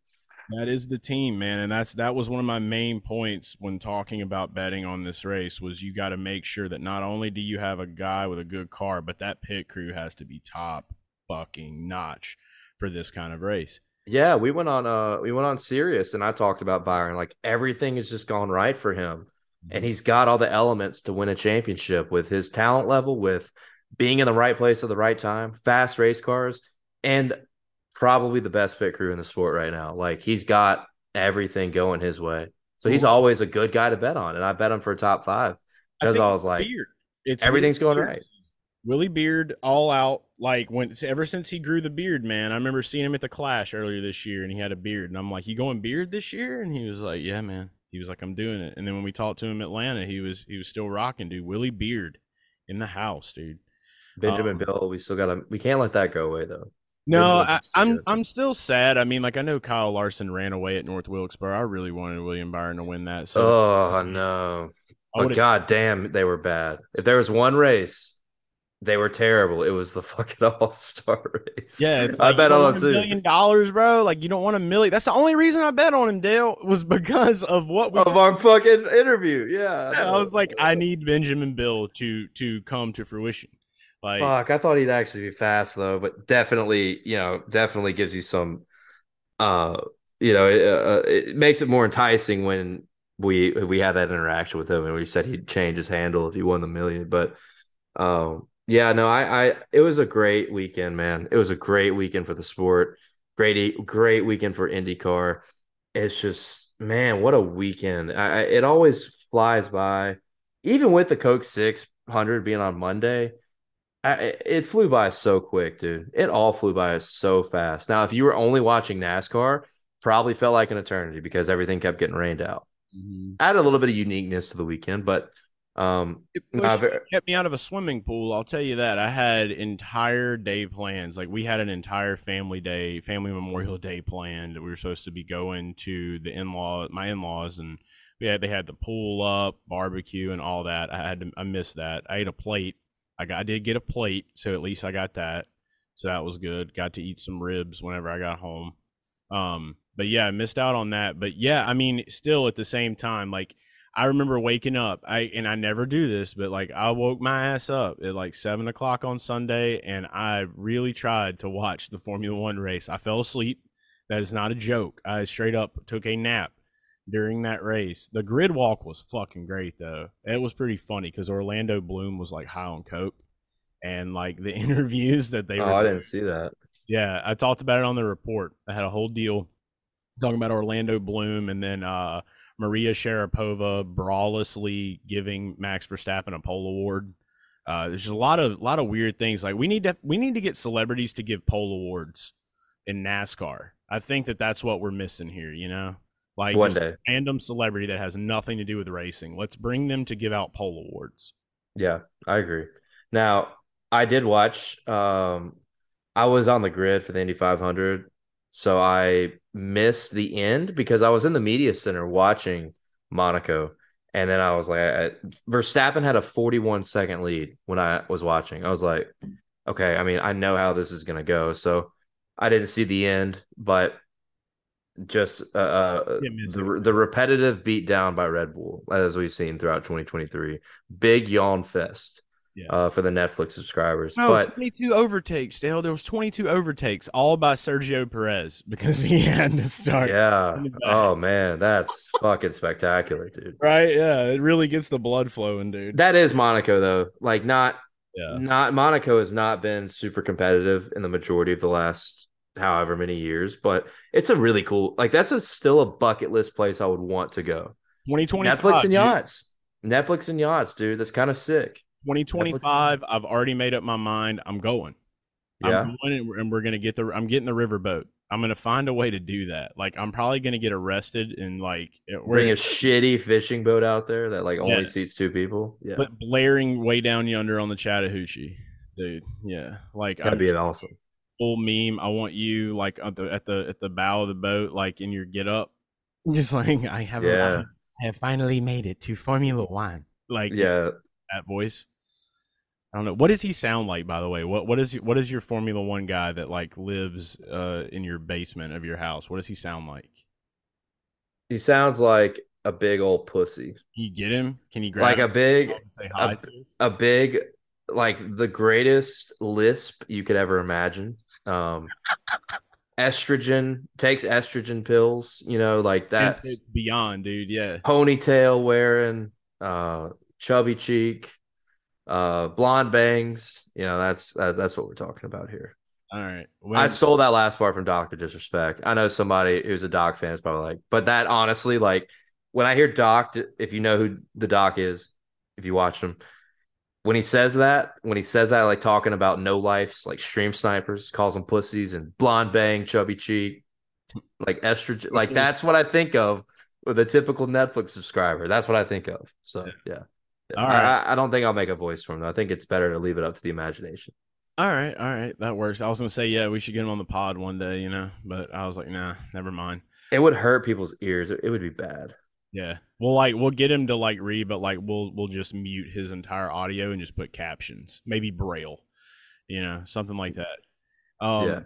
That is the team, man, and that's that was one of my main points when talking about betting on this race was you got to make sure that not only do you have a guy with a good car, but that pit crew has to be top fucking notch for this kind of race. Yeah, we went on uh we went on Sirius and I talked about Byron like everything has just gone right for him and he's got all the elements to win a championship with his talent level, with being in the right place at the right time, fast race cars, and probably the best pit crew in the sport right now. Like he's got everything going his way. So he's always a good guy to bet on. And I bet him for a top five because I, I, was like, Everything's Willie going Beard. right. Willie Beard all out like when ever since he grew the beard, man. I remember seeing him at the Clash earlier this year, and he had a beard, and I'm like, "You going beard this year?" And he was like, "Yeah, man." He was like, "I'm doing it." And then when we talked to him in Atlanta, he was he was still rocking, dude. Willie Beard in the house, dude. Benjamin Um, Bill, we still got to. We can't let that go away though. No, I, too I'm. I'm still sad. I mean, like I know Kyle Larson ran away at North Wilkesboro. I really wanted William Byron to win that. So Oh no! But would've- god damn, they were bad. If there was one race, they were terrible. It was the [laughs] fucking All Star race. Yeah, it's I bet on him a too. million dollars, bro. Like you don't want a million. That's the only reason I bet on him, Dale, was because of what we. Of our fucking interview, yeah. I was like, I need Benjamin Bill to to come to fruition. Like, Fuck, I thought he'd actually be fast though, but definitely, you know, definitely gives you some, uh, you know, it, uh, it makes it more enticing when we we had that interaction with him and we said he'd change his handle if he won the million. But, um, yeah, no, I, I, it was a great weekend, man. It was a great weekend for the sport. Great, great weekend for IndyCar. It's just, man, what a weekend! I, I it always flies by, even with the Coke 600 being on Monday. I, it flew by so quick, dude. It all flew by so fast. Now, if you were only watching NASCAR, probably felt like an eternity because everything kept getting rained out. mhm. Added a little bit of uniqueness to the weekend, but um, It pushed- kept me out of a swimming pool. I'll tell you that. I had entire day plans. Like we had an entire family day, family Memorial [laughs] Day planned. We were supposed to be going to the in law, my in laws, and we had they had the pool up, barbecue, and all that. I had to, I missed that. I ate a plate. I got I did get a plate, so at least I got that. So that was good. Got to eat some ribs whenever I got home. Um, but yeah, I missed out on that. But yeah, I mean, still at the same time, like I remember waking up. I and I never do this, but like I woke my ass up at like seven o'clock on Sunday, and I really tried to watch the Formula One race. I fell asleep. That is not a joke. I straight up took a nap during that race. The grid walk was fucking great though. It was pretty funny because Orlando Bloom was like high on coke, and like the [laughs] interviews that they oh, were. I didn't see that. yeah, I talked about it on the report. I had a whole deal talking about Orlando Bloom and then uh, Maria Sharapova brawlessly giving Max Verstappen a pole award. Uh, there's just a lot of lot of weird things. Like we need to we need to get celebrities to give pole awards in NASCAR. I think that that's what we're missing here. You know, like One day, random celebrity that has nothing to do with racing. Let's bring them to give out pole awards. yeah, I agree. Now, I did watch. Um, I was on the grid for the Indy 500, so I missed the end because I was in the media center watching Monaco, and then I was like, I, Verstappen had a 41 second lead when I was watching. I was like, okay, I mean, I know how this is gonna go, so I didn't see the end, but just uh, uh the the repetitive beat down by Red Bull as we've seen throughout 2023, big yawn fest Yeah. uh, for the Netflix subscribers. No, but 22 overtakes, Dale. There was 22 overtakes, all by Sergio Perez because [laughs] he had to start. yeah, in the back. oh man, that's fucking spectacular, dude. Right? Yeah, it really gets the blood flowing, dude. That is Monaco though. Like not Yeah. not Monaco has not been super competitive in the majority of the last however many years, but it's a really cool like that's a, still a bucket list place I would want to go. 2020 Netflix and dude. yachts. Netflix and yachts, dude. That's kind of sick. 2025. I've already made up my mind. I'm going. Yeah. I'm going and we're- and we're gonna get the. I'm getting the riverboat. I'm gonna find a way to do that. Like I'm probably gonna get arrested and like eh, it- Bring a shitty fishing boat out there that like only Yeah. seats two people. Yeah. but blaring way down yonder on the Chattahoochee, dude. Yeah, like That'd I'm be awesome. full meme. I want you like at the at the at the bow of the boat, like in your get up, [laughs] just like I have. Yeah. arrived. I have finally made it to Formula One. Like Yeah. that voice. I don't know. What does he sound like, by the way? What what is what is your Formula One guy that like lives uh in your basement of your house? What does he sound like? He sounds like a big old pussy. Can you get him? Can you grab Like a big say hi a- a big like the greatest lisp you could ever imagine. Um estrogen takes estrogen pills, you know, like that beyond, dude. Yeah. ponytail wearing, uh chubby cheek, uh blonde bangs, you know, that's that, that's what we're talking about here. All right. I stole that last part from Doctor Disrespect. I know somebody who's a Doc fan is probably like, but that honestly, like when I hear Doc, if you know who the Doc is, if you watch him, when he says that, when he says that, like talking about no lifes, like stream snipers, calls them pussies and blonde bang, chubby cheek, like estrogen, like [laughs] that's what I think of with a typical Netflix subscriber. That's what I think of. So yeah, All I, right. I, I don't think I'll make a voice for him. Though. I think it's better to leave it up to the imagination. All right, all right, that works. I was gonna say, yeah, we should get him on the pod one day, you know, but I was like, nah, never mind. It would hurt people's ears. It, it would be bad. Yeah, we'll like we'll get him to like read, but like we'll we'll just mute his entire audio and just put captions, maybe braille, you know, something like that. Um, Yeah.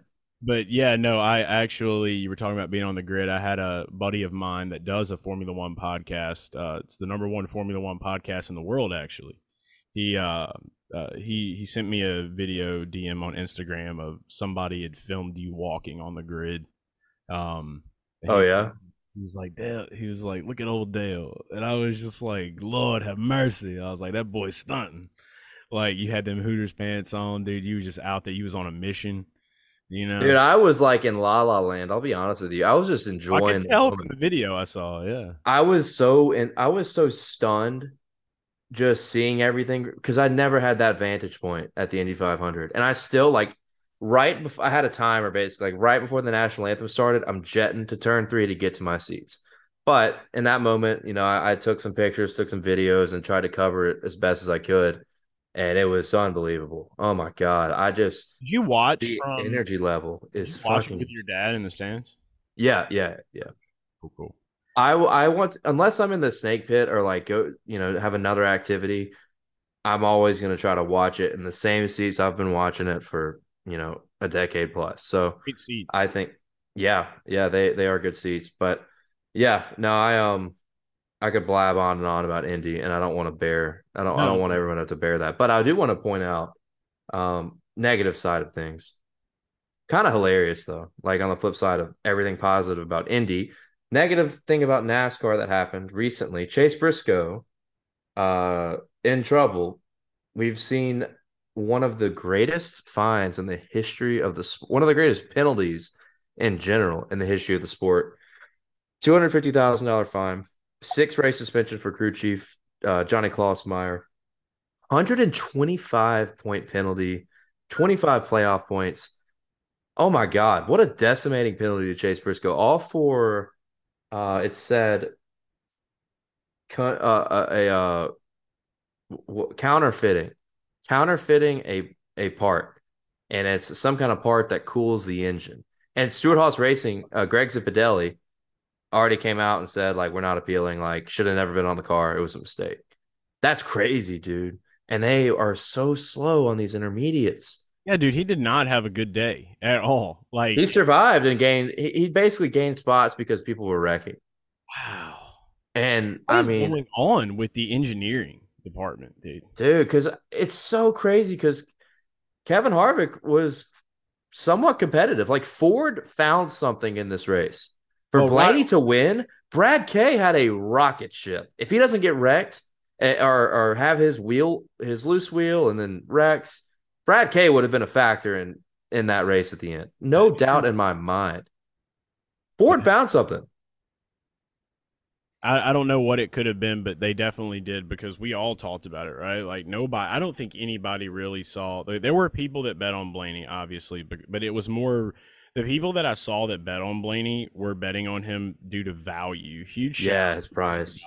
But yeah, no, I actually you were talking about being on the grid. I had a buddy of mine that does a Formula One podcast. Uh, it's the number one Formula One podcast in the world, actually. He uh, uh, he he sent me a video DM on Instagram of somebody had filmed you walking on the grid. Um, Oh yeah. he was like, Dale, he was like, look at old Dale. And I was just like, Lord have mercy. I was like, that boy's stunting. Like, you had them Hooters pants on, dude. You was just out there. You was on a mission, you know? Dude, I was like in La La Land. I'll be honest with you. I was just enjoying could the tell moment. from the video I saw. Yeah. I was so and I was so stunned just seeing everything because I never had that vantage point at the Indy 500, and I still like right before I had a timer basically like right before the national anthem started. I'm jetting to turn three to get to my seats, but in that moment, you know, I, I took some pictures, took some videos, and tried to cover it as best as I could, and it was unbelievable. Oh my god, I just Did you watch the from energy level is fucking with your dad in the stands? yeah, yeah, yeah. Cool, cool. I I want unless I'm in the snake pit or like go you know have another activity, I'm always gonna try to watch it in the same seats I've been watching it for you know a decade plus. So. I think yeah yeah they they are good seats, but yeah no I um I could blab on and on about Indy and I don't want to bear I don't I don't want everyone to have to bear that, but I do want to point out um negative side of things. Kind of hilarious though. Like on the flip side of everything positive about Indy, negative thing about NASCAR that happened recently. Chase Briscoe, uh, in trouble. We've seen one of the greatest fines in the history of the one of the greatest penalties in general in the history of the sport. Two hundred fifty thousand dollar fine, six race suspension for crew chief uh, Johnny twenty five point penalty, twenty five playoff points. Oh my God, what a decimating penalty to Chase Briscoe. All for uh it said uh, a, a uh counterfeiting counterfeiting a a part and it's some kind of part that cools the engine. And Stewart-Haas Racing, uh, Greg Zipadelli already came out and said like we're not appealing, like should have never been on the car. It was a mistake. That's crazy, dude. And they are so slow on these intermediates. yeah, dude, he did not have a good day at all. Like, He survived and gained. He, he basically gained spots because people were wrecking. wow. And What I mean, going on with the engineering department, dude? dude, because it's so crazy. Because Kevin Harvick was somewhat competitive. Like Ford found something in this race for Oh, Blaney right. to win. Brad K had a rocket ship. If he doesn't get wrecked eh, or or have his wheel, his loose wheel, and then wrecks, Brad K would have been a factor in in that race at the end. No doubt in my mind. Ford found something. I, I don't know what it could have been, but they definitely did because we all talked about it, right? Like nobody, I don't think anybody really saw. There, there were people that bet on Blaney, obviously, but but it was more the people that I saw that bet on Blaney were betting on him due to value. Huge, Yeah, his price.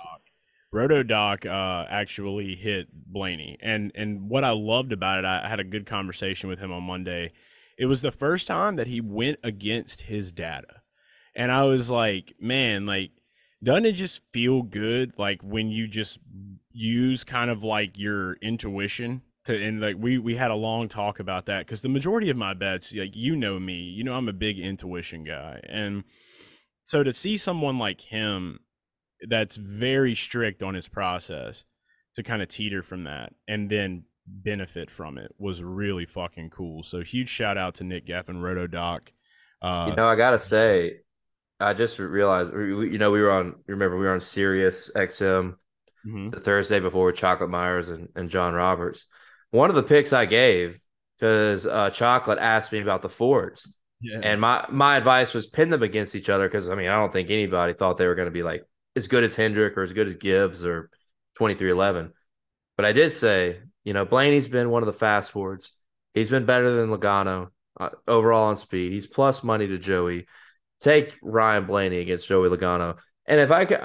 Roto Doc uh, actually hit Blaney, and and what I loved about it, I, I had a good conversation with him on Monday. It was the first time that he went against his data, and I was like, man, like, doesn't it just feel good, like when you just use kind of like your intuition to, and like we we had a long talk about that because the majority of my bets, like you know me, you know I'm a big intuition guy, and so to see someone like him that's very strict on his process to kind of teeter from that and then benefit from it was really fucking cool. So huge shout out to Nick Geffen, Roto Doc. Uh, You know, I gotta say, I just realized, you know, we were on. Remember, we were on Sirius XM mhm. the Thursday before with Chocolate Myers and, and John Roberts. One of the picks I gave because uh, Chocolate asked me about the Fords, yeah. and my my advice was pin them against each other because I mean I don't think anybody thought they were going to be like as good as Hendrick or as good as Gibbs or twenty three eleven. But I did say You know, Blaney's been one of the fast forwards. He's been better than Logano uh, overall on speed. He's plus money to Joey. Take Ryan Blaney against Joey Logano. And if I could,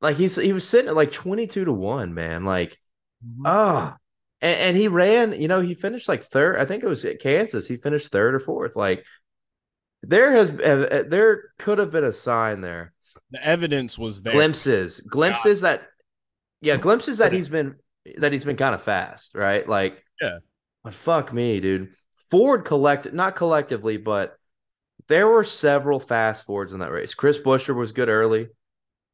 like, he's he was sitting at like 22 to 1, man. Like, Mhm. ah. And, and he ran, you know, he finished like third. I think it was at Kansas. He finished third or fourth. Like, there has uh, there could have been a sign there The evidence was there. glimpses glimpses that yeah glimpses that he's been that he's been kind of fast right like Yeah. but fuck me dude ford collect not collectively but there were several fast forwards in that race chris buescher was good early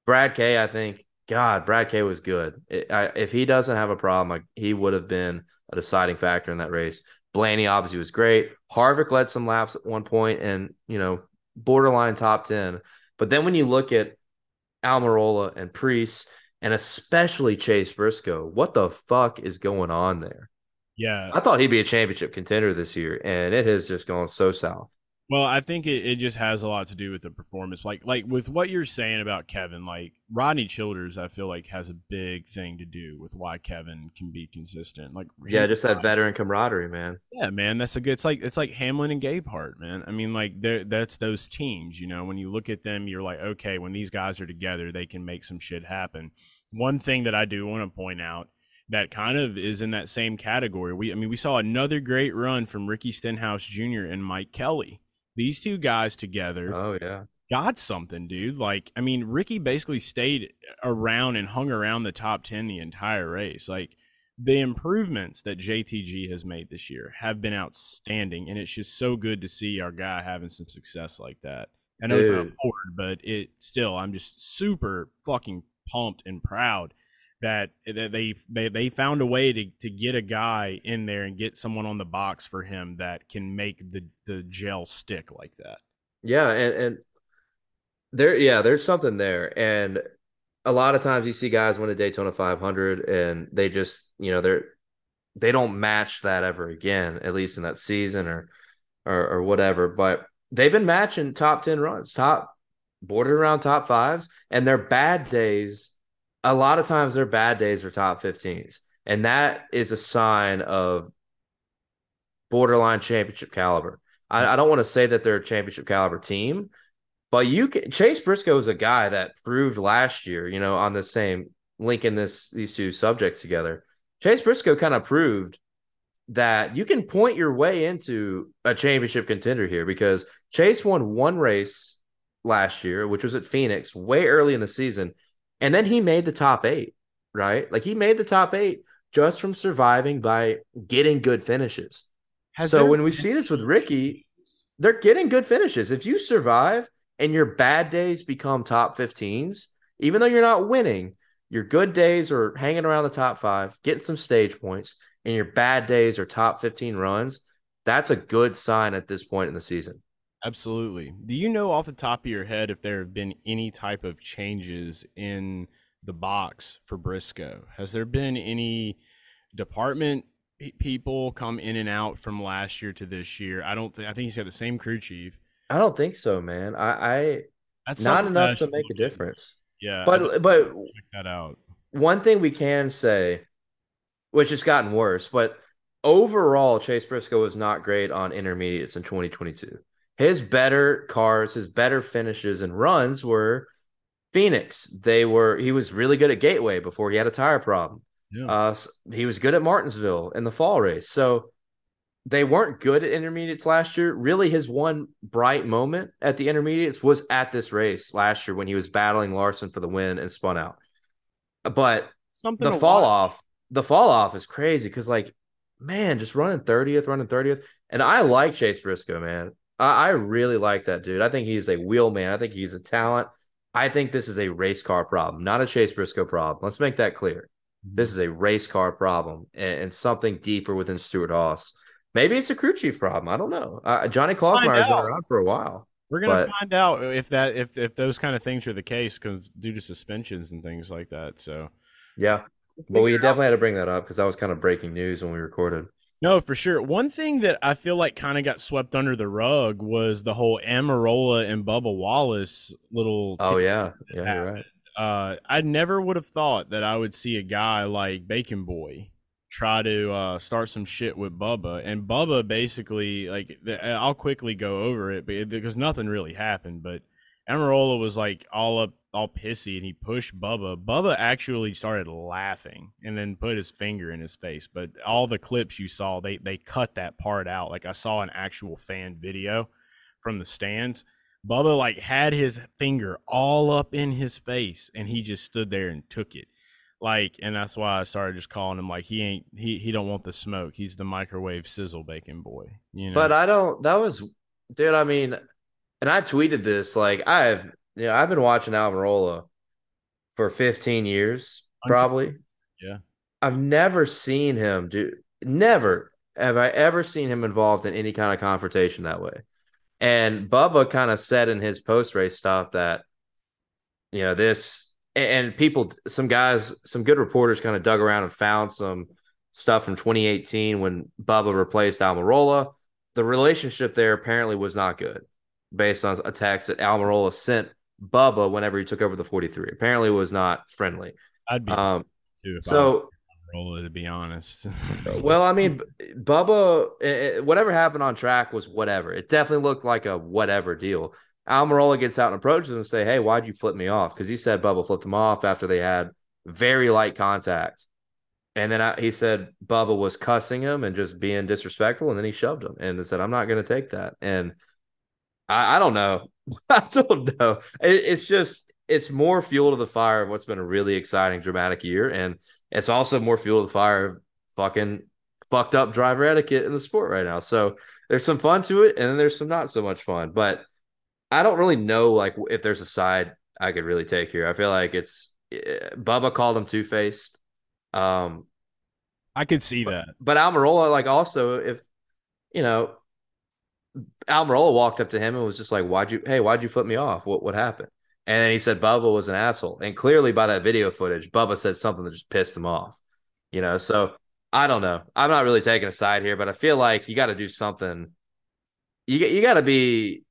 brad k i think god brad k was good It- I, if he doesn't have a problem like, he would have been a deciding factor in that race blaney obviously was great harvick led some laps at one point and you know borderline top 10 but then when you look at Almirola and Preece, and especially Chase Briscoe, what the fuck is going on there? Yeah. I thought he'd be a championship contender this year, and it has just gone so south. Well, I think it, it just has a lot to do with the performance. Like like with what you're saying about Kevin, like Rodney Childers, I feel like has a big thing to do with why Kevin can be consistent. Like Yeah, just that veteran camaraderie, man. Yeah, man, that's a good. It's like it's like Hamlin and Gabehart, man. I mean, like that's those teams. You know, when you look at them, you're like, okay, when these guys are together, they can make some shit happen. One thing that I do want to point out that kind of is in that same category. We, I mean, we saw another great run from Ricky Stenhouse Jr. and Mike Kelley. These two guys together Oh yeah, got something, dude. Like, I mean, Ricky basically stayed around and hung around the top 10 the entire race. Like, the improvements that JTG has made this year have been outstanding, and it's just so good to see our guy having some success like that. I know it's not Dude. Ford, but it still, I'm just super fucking pumped and proud that, eh, that they, they they found a way to, to get a guy in there and get someone on the box for him that can make the, the gel stick like that. yeah, and and there, yeah, there's something there, and a lot of times you see guys win a Daytona 500, and they just, you know, they're they don't match that ever again, at least in that season or or, or whatever. But they've been matching top 10 runs, top bordered around top fives, and their bad days, a lot of times their bad days are top 15s. And that is a sign of borderline championship caliber. I, I don't want to say that they're a championship caliber team, but you can Chase Briscoe is a guy that proved last year, you know, on the same linking this these two subjects together. Chase Briscoe kind of proved that you can point your way into a championship contender here because Chase won one race last year, which was at Phoenix way early in the season. And then he made the top eight, right? Like he made the top eight just from surviving by getting good finishes. Has so when we see this with Ricky, they're getting good finishes. If you survive and your bad days become top 15s, even though you're not winning, your good days are hanging around the top five, getting some stage points, and your bad days are top 15 runs. That's a good sign at this point in the season. Absolutely. Do you know off the top of your head if there have been any type of changes in the box for Briscoe? Has there been any department people come in and out from last year to this year? I don't think. I think he's got the same crew chief. I don't think so, man. I, I That's not something that I enough to make a difference. Yeah, But but check that out. one thing we can say, which has gotten worse, but overall, Chase Briscoe was not great on intermediates in 2022. His better cars, his better finishes and runs were Phoenix. They were he was really good at Gateway before he had a tire problem. Yeah. Uh, he was good at Martinsville in the fall race. So they weren't good at intermediates last year. Really, his one bright moment at the intermediates was at this race last year when he was battling Larson for the win and spun out. But Something the fall watch. off, the fall off is crazy because, like, man, just running 30th, running 30th. And I like Chase Briscoe, man. I, I really like that dude. I think he's a wheel man. I think he's a talent. I think this is a race car problem, not a Chase Briscoe problem. Let's make that clear. This is a race car problem and, and something deeper within Stewart-Haas. Maybe it's a crew chief problem. I don't know. Uh, Johnny Klausmeier's been around for a while. We're gonna but- find out if that if if those kind of things are the case because due to suspensions and things like that. So Yeah. But we out. definitely had to bring that up because that was kind of breaking news when we recorded. No, for sure. One thing that I feel like kind of got swept under the rug was the whole Almirola and Bubba Wallace little. Oh, yeah. Yeah, you're right. Uh, I never would have thought that I would see a guy like Bacon Boy try to uh, start some shit with Bubba, and Bubba basically like I'll quickly go over it because nothing really happened, but Almirola was like all up, all pissy, and he pushed Bubba. Bubba actually started laughing and then put his finger in his face. But all the clips you saw, they they cut that part out. Like I saw an actual fan video from the stands. Bubba like had his finger all up in his face, and he just stood there and took it. Like, and that's why I started just calling him like he ain't he he don't want the smoke. He's the microwave sizzle bacon boy. You know. But I don't. That was, dude. I mean, and I tweeted this like I've you know I've been watching Almirola for 15 years probably. Yeah. I've never seen him do never have I ever seen him involved in any kind of confrontation that way. And Bubba kind of said in his post race stuff that you know this and people some guys some good reporters kind of dug around and found some stuff from 2018 when Bubba replaced Almirola. The relationship there apparently was not good based on a text that Almirola sent Bubba whenever he took over the 43. Apparently, was not friendly. I'd be um, too. so, Almirola, to be honest. [laughs] well, I mean, Bubba, it, whatever happened on track was whatever. It definitely looked like a whatever deal. Almirola gets out and approaches him and say, "Hey, why'd you flip me off?" Because he said Bubba flipped him off after they had very light contact. And then I, he said Bubba was cussing him and just being disrespectful, and then he shoved him and said, "I'm not going to take that." And I, I don't know. [laughs] I don't know. It, it's just it's more fuel to the fire of what's been a really exciting, dramatic year, and it's also more fuel to the fire of fucking fucked up driver etiquette in the sport right now. So there's some fun to it, and then there's some not so much fun. But I don't really know like if there's a side I could really take here. I feel like it's eh, Bubba called him two faced. Um, I could see but, that, but Almirola, like also if you know Almirola walked up to him and was just like, "Why'd you? Hey, why'd you flip me off? What what happened?" And then he said Bubba was an asshole, and clearly by that video footage, Bubba said something that just pissed him off. You know, so I don't know. I'm not really taking a side here, but I feel like you got to do something. You you got to be.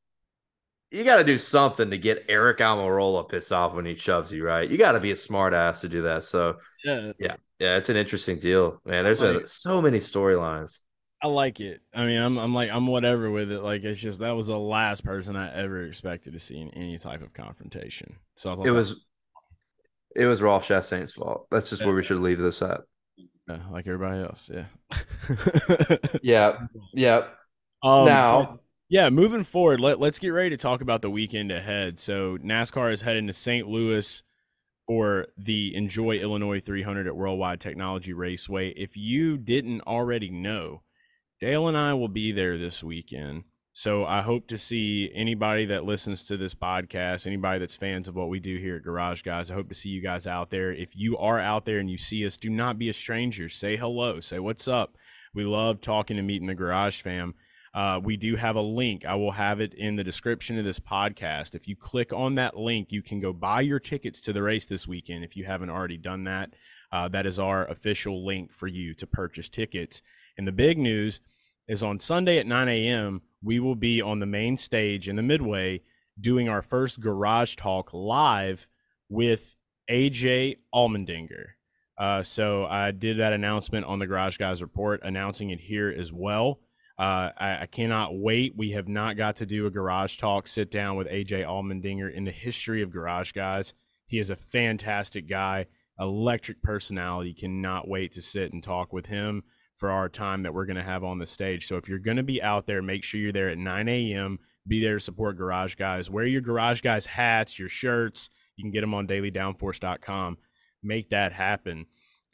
You got to do something to get Eric Almirola pissed off when he shoves you, right? You got to be a smart ass to do that. So, yeah, yeah, yeah, it's an interesting deal, man. There's a, so many storylines. I like it. I mean, I'm I'm like I'm whatever with it. Like it's just that was the last person I ever expected to see in any type of confrontation. So it was it was Ross Chastain's fault. That's just yeah. where we should leave this at. Yeah, like everybody else. Yeah. [laughs] yeah. Yeah. Um, now. Yeah, moving forward, let, let's get ready to talk about the weekend ahead. So NASCAR is heading to St. Louis for the Enjoy Illinois 300 at World Wide Technology Raceway. If you didn't already know, Dale and I will be there this weekend. So I hope to see anybody that listens to this podcast, anybody that's fans of what we do here at Garage Guys. I hope to see you guys out there. If you are out there and you see us, do not be a stranger. Say hello. Say what's up. We love talking and meeting the Garage fam. Uh, we do have a link. I will have it in the description of this podcast. If you click on that link, you can go buy your tickets to the race this weekend. If you haven't already done that, uh, that is our official link for you to purchase tickets. And the big news is on Sunday at 9 a.m., we will be on the main stage in the Midway doing our first Garage Talk live with AJ Allmendinger. Uh, so I did that announcement on the Garage Guys report, announcing it here as well. Uh, I, I, cannot wait. We have not got to do a Garage Talk sit down with AJ Allmendinger in the history of Garage Guys. He is a fantastic guy, electric personality. Cannot wait to sit and talk with him for our time that we're going to have on the stage. So if you're going to be out there, make sure you're there at 9 a.m. Be there to support Garage Guys. Wear your Garage Guys hats, your shirts. You can get them on dailydownforce.com. Make that happen.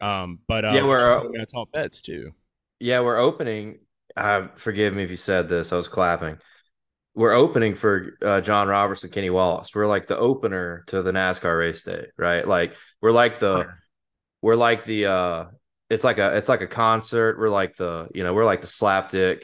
Um, but uh, yeah, we're uh, going to talk bets too. Yeah, we're opening. Uh, forgive me if you said this. I was clapping. We're opening for uh, John Roberts and Kenny Wallace. We're like the opener to the NASCAR race day, right? Like we're like the we're like the uh it's like a it's like a concert. We're like the you know we're like the slapdick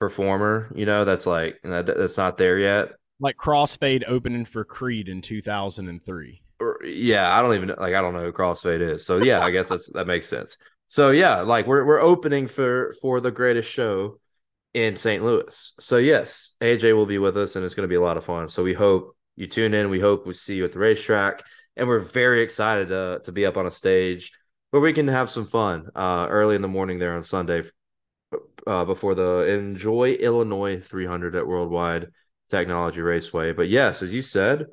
performer. You know that's like that's not there yet. Like crossfade opening for Creed in two thousand and three. Yeah, I don't even like I don't know who crossfade is. So yeah, I guess that's that makes sense. So yeah, like we're we're opening for for the greatest show in St. Louis. So yes, AJ will be with us and it's going to be a lot of fun. So we hope you tune in. We hope we see you at the racetrack and we're very excited to to be up on a stage where we can have some fun uh, early in the morning there on Sunday uh, before the Enjoy Illinois 300 at World Wide Technology Raceway. But yes, as you said,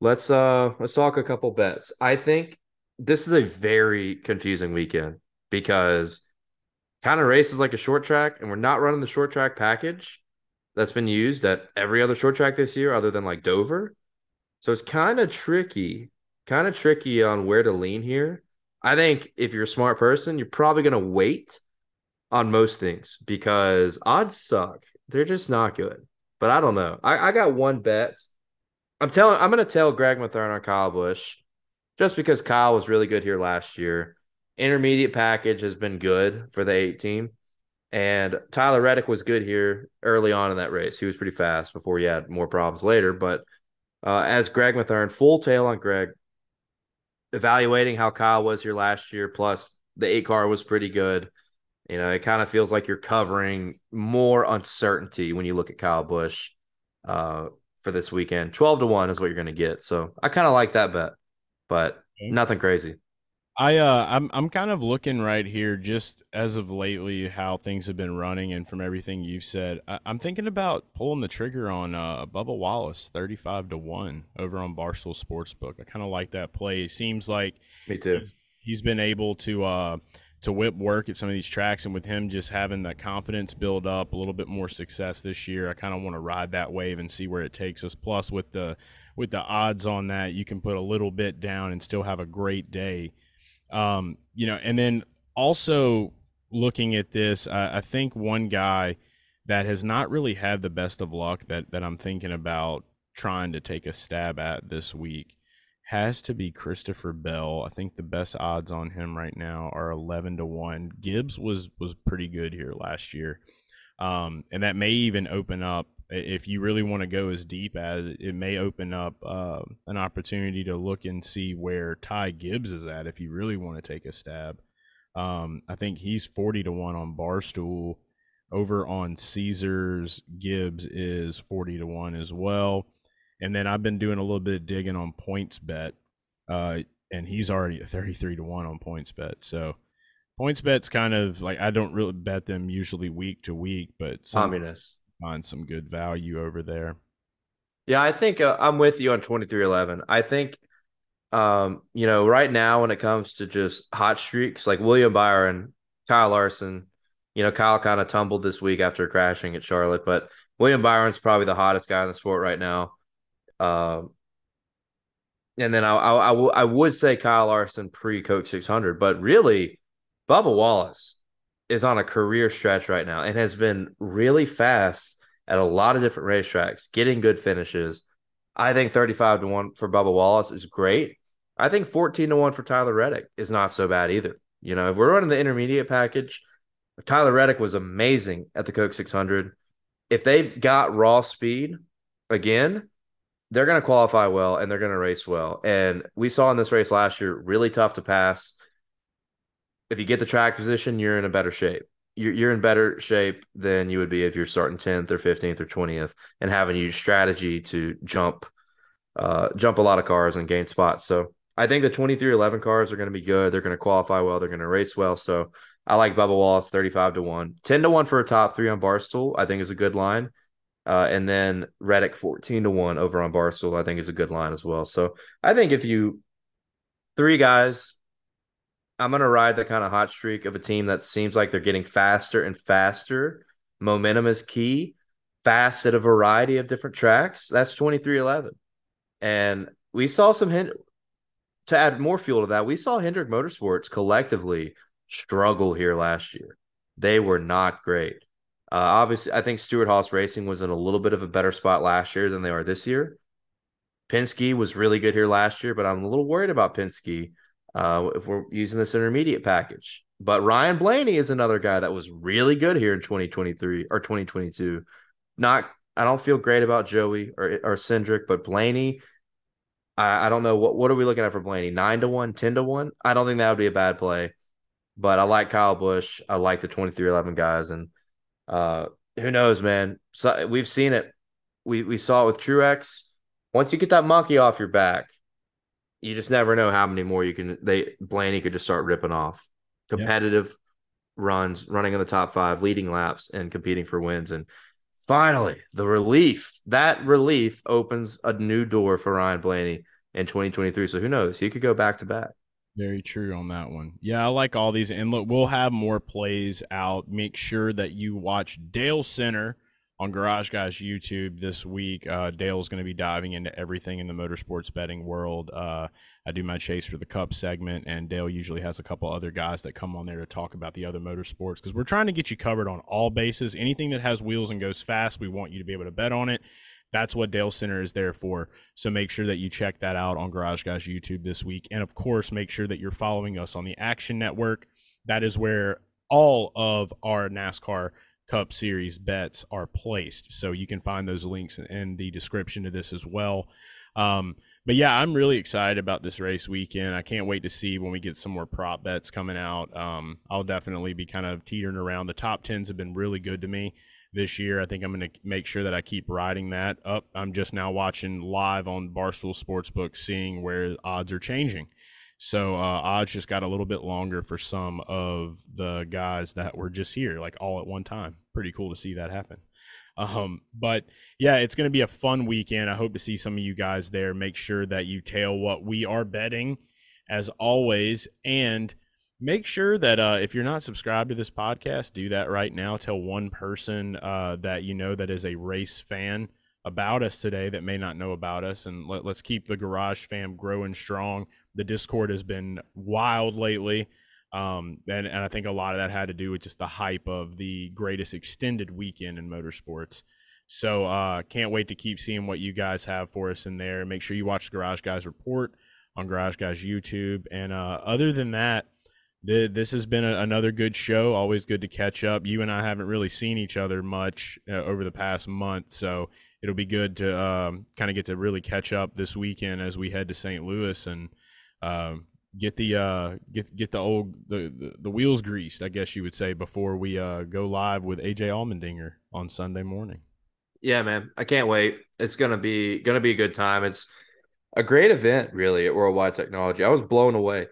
let's uh let's talk a couple bets. I think this is a very confusing weekend because kind of races like a short track, and we're not running the short track package that's been used at every other short track this year, other than like Dover. So it's kind of tricky, kind of tricky on where to lean here. I think if you're a smart person, you're probably going to wait on most things because odds suck. They're just not good. But I don't know. I, I got one bet. I'm telling. I'm going to tell Greg Mathern on Kyle Busch, just because Kyle was really good here last year. Intermediate package has been good for the eight team, and Tyler Reddick was good here early on in that race. He was pretty fast before he had more problems later. But uh, as Greg Mathern, full tail on Greg, evaluating how Kyle was here last year, plus the eight car was pretty good. You know, it kind of feels like you're covering more uncertainty when you look at Kyle Busch uh, for this weekend. 12 to 1 is what you're going to get. So I kind of like that bet, but nothing crazy. I uh I'm I'm kind of looking right here just as of lately how things have been running and from everything you've said. I, am thinking about pulling the trigger on uh Bubba Wallace 35 to 1 over on Barstool Sportsbook. I kind of like that play. It seems like Me too. He's been able to uh to whip work at some of these tracks and with him just having that confidence build up a little bit more success this year i kind of want to ride that wave and see where it takes us plus with the with the odds on that you can put a little bit down and still have a great day um, you know and then also looking at this I, I think one guy that has not really had the best of luck that that i'm thinking about trying to take a stab at this week has to be Christopher Bell. I think the best odds on him right now are eleven to one. Gibbs was was pretty good here last year, um, and that may even open up if you really want to go as deep as it may open up uh, an opportunity to look and see where Ty Gibbs is at if you really want to take a stab. Um, I think he's forty to one on Barstool. Over on Caesars, Gibbs is forty to one as well. And then I've been doing a little bit of digging on PointsBet, uh, and he's already at [laughs] 33 to 1 on PointsBet. So PointsBet's kind of like I don't really bet them usually week to week, but communist find some good value over there. Yeah, I think uh, I'm with you on 23XI. I think um, you know, right now when it comes to just hot streaks like William Byron, Kyle Larson, you know, Kyle kind of tumbled this week after crashing at Charlotte, but William Byron's probably the hottest guy in the sport right now. Um, and then I, I, I, w- I would I would say Kyle Larson pre Coke 600, but really, Bubba Wallace is on a career stretch right now and has been really fast at a lot of different racetracks, getting good finishes. I think 35 to 1 for Bubba Wallace is great. I think 14 to 1 for Tyler Reddick is not so bad either. You know, if we're running the intermediate package, Tyler Reddick was amazing at the Coke 600. If they've got raw speed again, they're going to qualify well and they're going to race well. And we saw in this race last year, really tough to pass. If you get the track position, you're in a better shape. You're, you're in better shape than you would be if you're starting 10th or 15th or 20th and having a strategy to jump, uh, jump a lot of cars and gain spots. So I think the 23XI cars are going to be good. They're going to qualify well. They're going to race well. So I like Bubba Wallace 35 to 1. 10 to 1 for a top three on Barstool, I think is a good line. Uh, and then Reddick 14 to 1 over on Barstool, I think is a good line as well. So I think if you three guys, I'm gonna ride the kind of hot streak of a team that seems like they're getting faster and faster. Momentum is key, fast at a variety of different tracks. That's 23XI. And we saw some hint to add more fuel to that. We saw Hendrick Motorsports collectively struggle here last year. They were not great. Uh, obviously, I think Stewart-Haas Racing was in a little bit of a better spot last year than they are this year. Penske was really good here last year, but I'm a little worried about Penske uh, if we're using this intermediate package. But Ryan Blaney is another guy that was really good here in 2023 or 2022. Not, I don't feel great about Joey or or Cindric, but Blaney. I, I don't know what what are we looking at for Blaney? Nine to one, 10 to one. I don't think that would be a bad play. But I like Kyle Busch. I like the 23XI guys, and uh, who knows, man? So we've seen it. We we saw it with Truex. Once you get that monkey off your back, you just never know how many more you can. They Blaney could just start ripping off competitive runs, running in the top five, leading laps, and competing for wins. And finally, the relief that relief opens a new door for Ryan Blaney in 2023. So who knows? He could go back to back. Very true on that one. Yeah, I like all these. And look, we'll have more plays out. Make sure that you watch Dale Center on Garage Guys YouTube this week. Uh, Dale's going to be diving into everything in the motorsports betting world. Uh, I do my chase for the Cup segment, and Dale usually has a couple other guys that come on there to talk about the other motorsports because we're trying to get you covered on all bases. Anything that has wheels and goes fast, we want you to be able to bet on it. That's what Dale Center is there for. So make sure that you check that out on Garage Guys YouTube this week. And of course, make sure that you're following us on the Action Network. That is where all of our NASCAR Cup Series bets are placed. So you can find those links in the description to this as well. Um, but yeah, I'm really excited about this race weekend. I can't wait to see when we get some more prop bets coming out. Um, I'll definitely be kind of teetering around. The top tens have been really good to me this year. I think I'm going to make sure that I keep riding that up. I'm just now watching live on Barstool Sportsbook, seeing where odds are changing. So uh, odds just got a little bit longer for some of the guys that were just here, like all at one time. Pretty cool to see that happen. Um, but yeah, it's going to be a fun weekend. I hope to see some of you guys there. Make sure that you tail what we are betting, as always, and make sure that uh, if you're not subscribed to this podcast, do that right now. Tell one person uh, that you know that is a race fan about us today that may not know about us, and let, let's keep the Garage Fam growing strong the Discord has been wild lately. Um, and, and I think a lot of that had to do with just the hype of the greatest extended weekend in motorsports. So uh, can't wait to keep seeing what you guys have for us in there. Make sure you watch the Garage Guys Report on Garage Guys YouTube. And uh, other than that, the, this has been a, another good show. Always good to catch up. You and I haven't really seen each other much uh, over the past month, so it'll be good to um, kind of get to really catch up this weekend as we head to St. Louis and um, get the uh, get get the old the, the, the wheels greased, I guess you would say, before we uh, go live with AJ Allmendinger on Sunday morning. Yeah, man, I can't wait. It's gonna be gonna be a good time. It's a great event, really, at World Wide Technology. I was blown away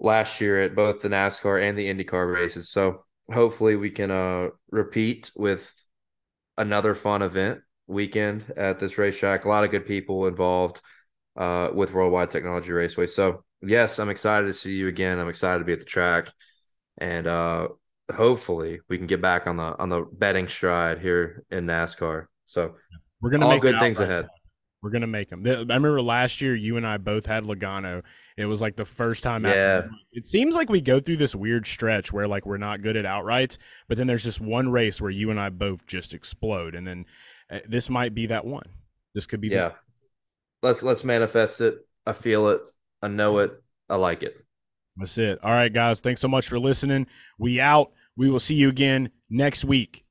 last year at both the NASCAR and the IndyCar races. So hopefully we can uh repeat with another fun event weekend at this racetrack. A lot of good people involved uh, with World Wide Technology Raceway. So yes, I'm excited to see you again. I'm excited to be at the track, and uh, hopefully we can get back on the on the betting stride here in NASCAR. So we're gonna all good things right ahead. Now. We're gonna make them. I remember last year you and I both had Logano. It was like the first time. Yeah. it seems like we go through this weird stretch where like we're not good at outrights, but then there's this one race where you and I both just explode, and then uh, this might be that one. This could be. Yeah. The- let's let's manifest it. I feel it. I know it. I like it. That's it. All right, guys. Thanks so much for listening. We out. We will see you again next week.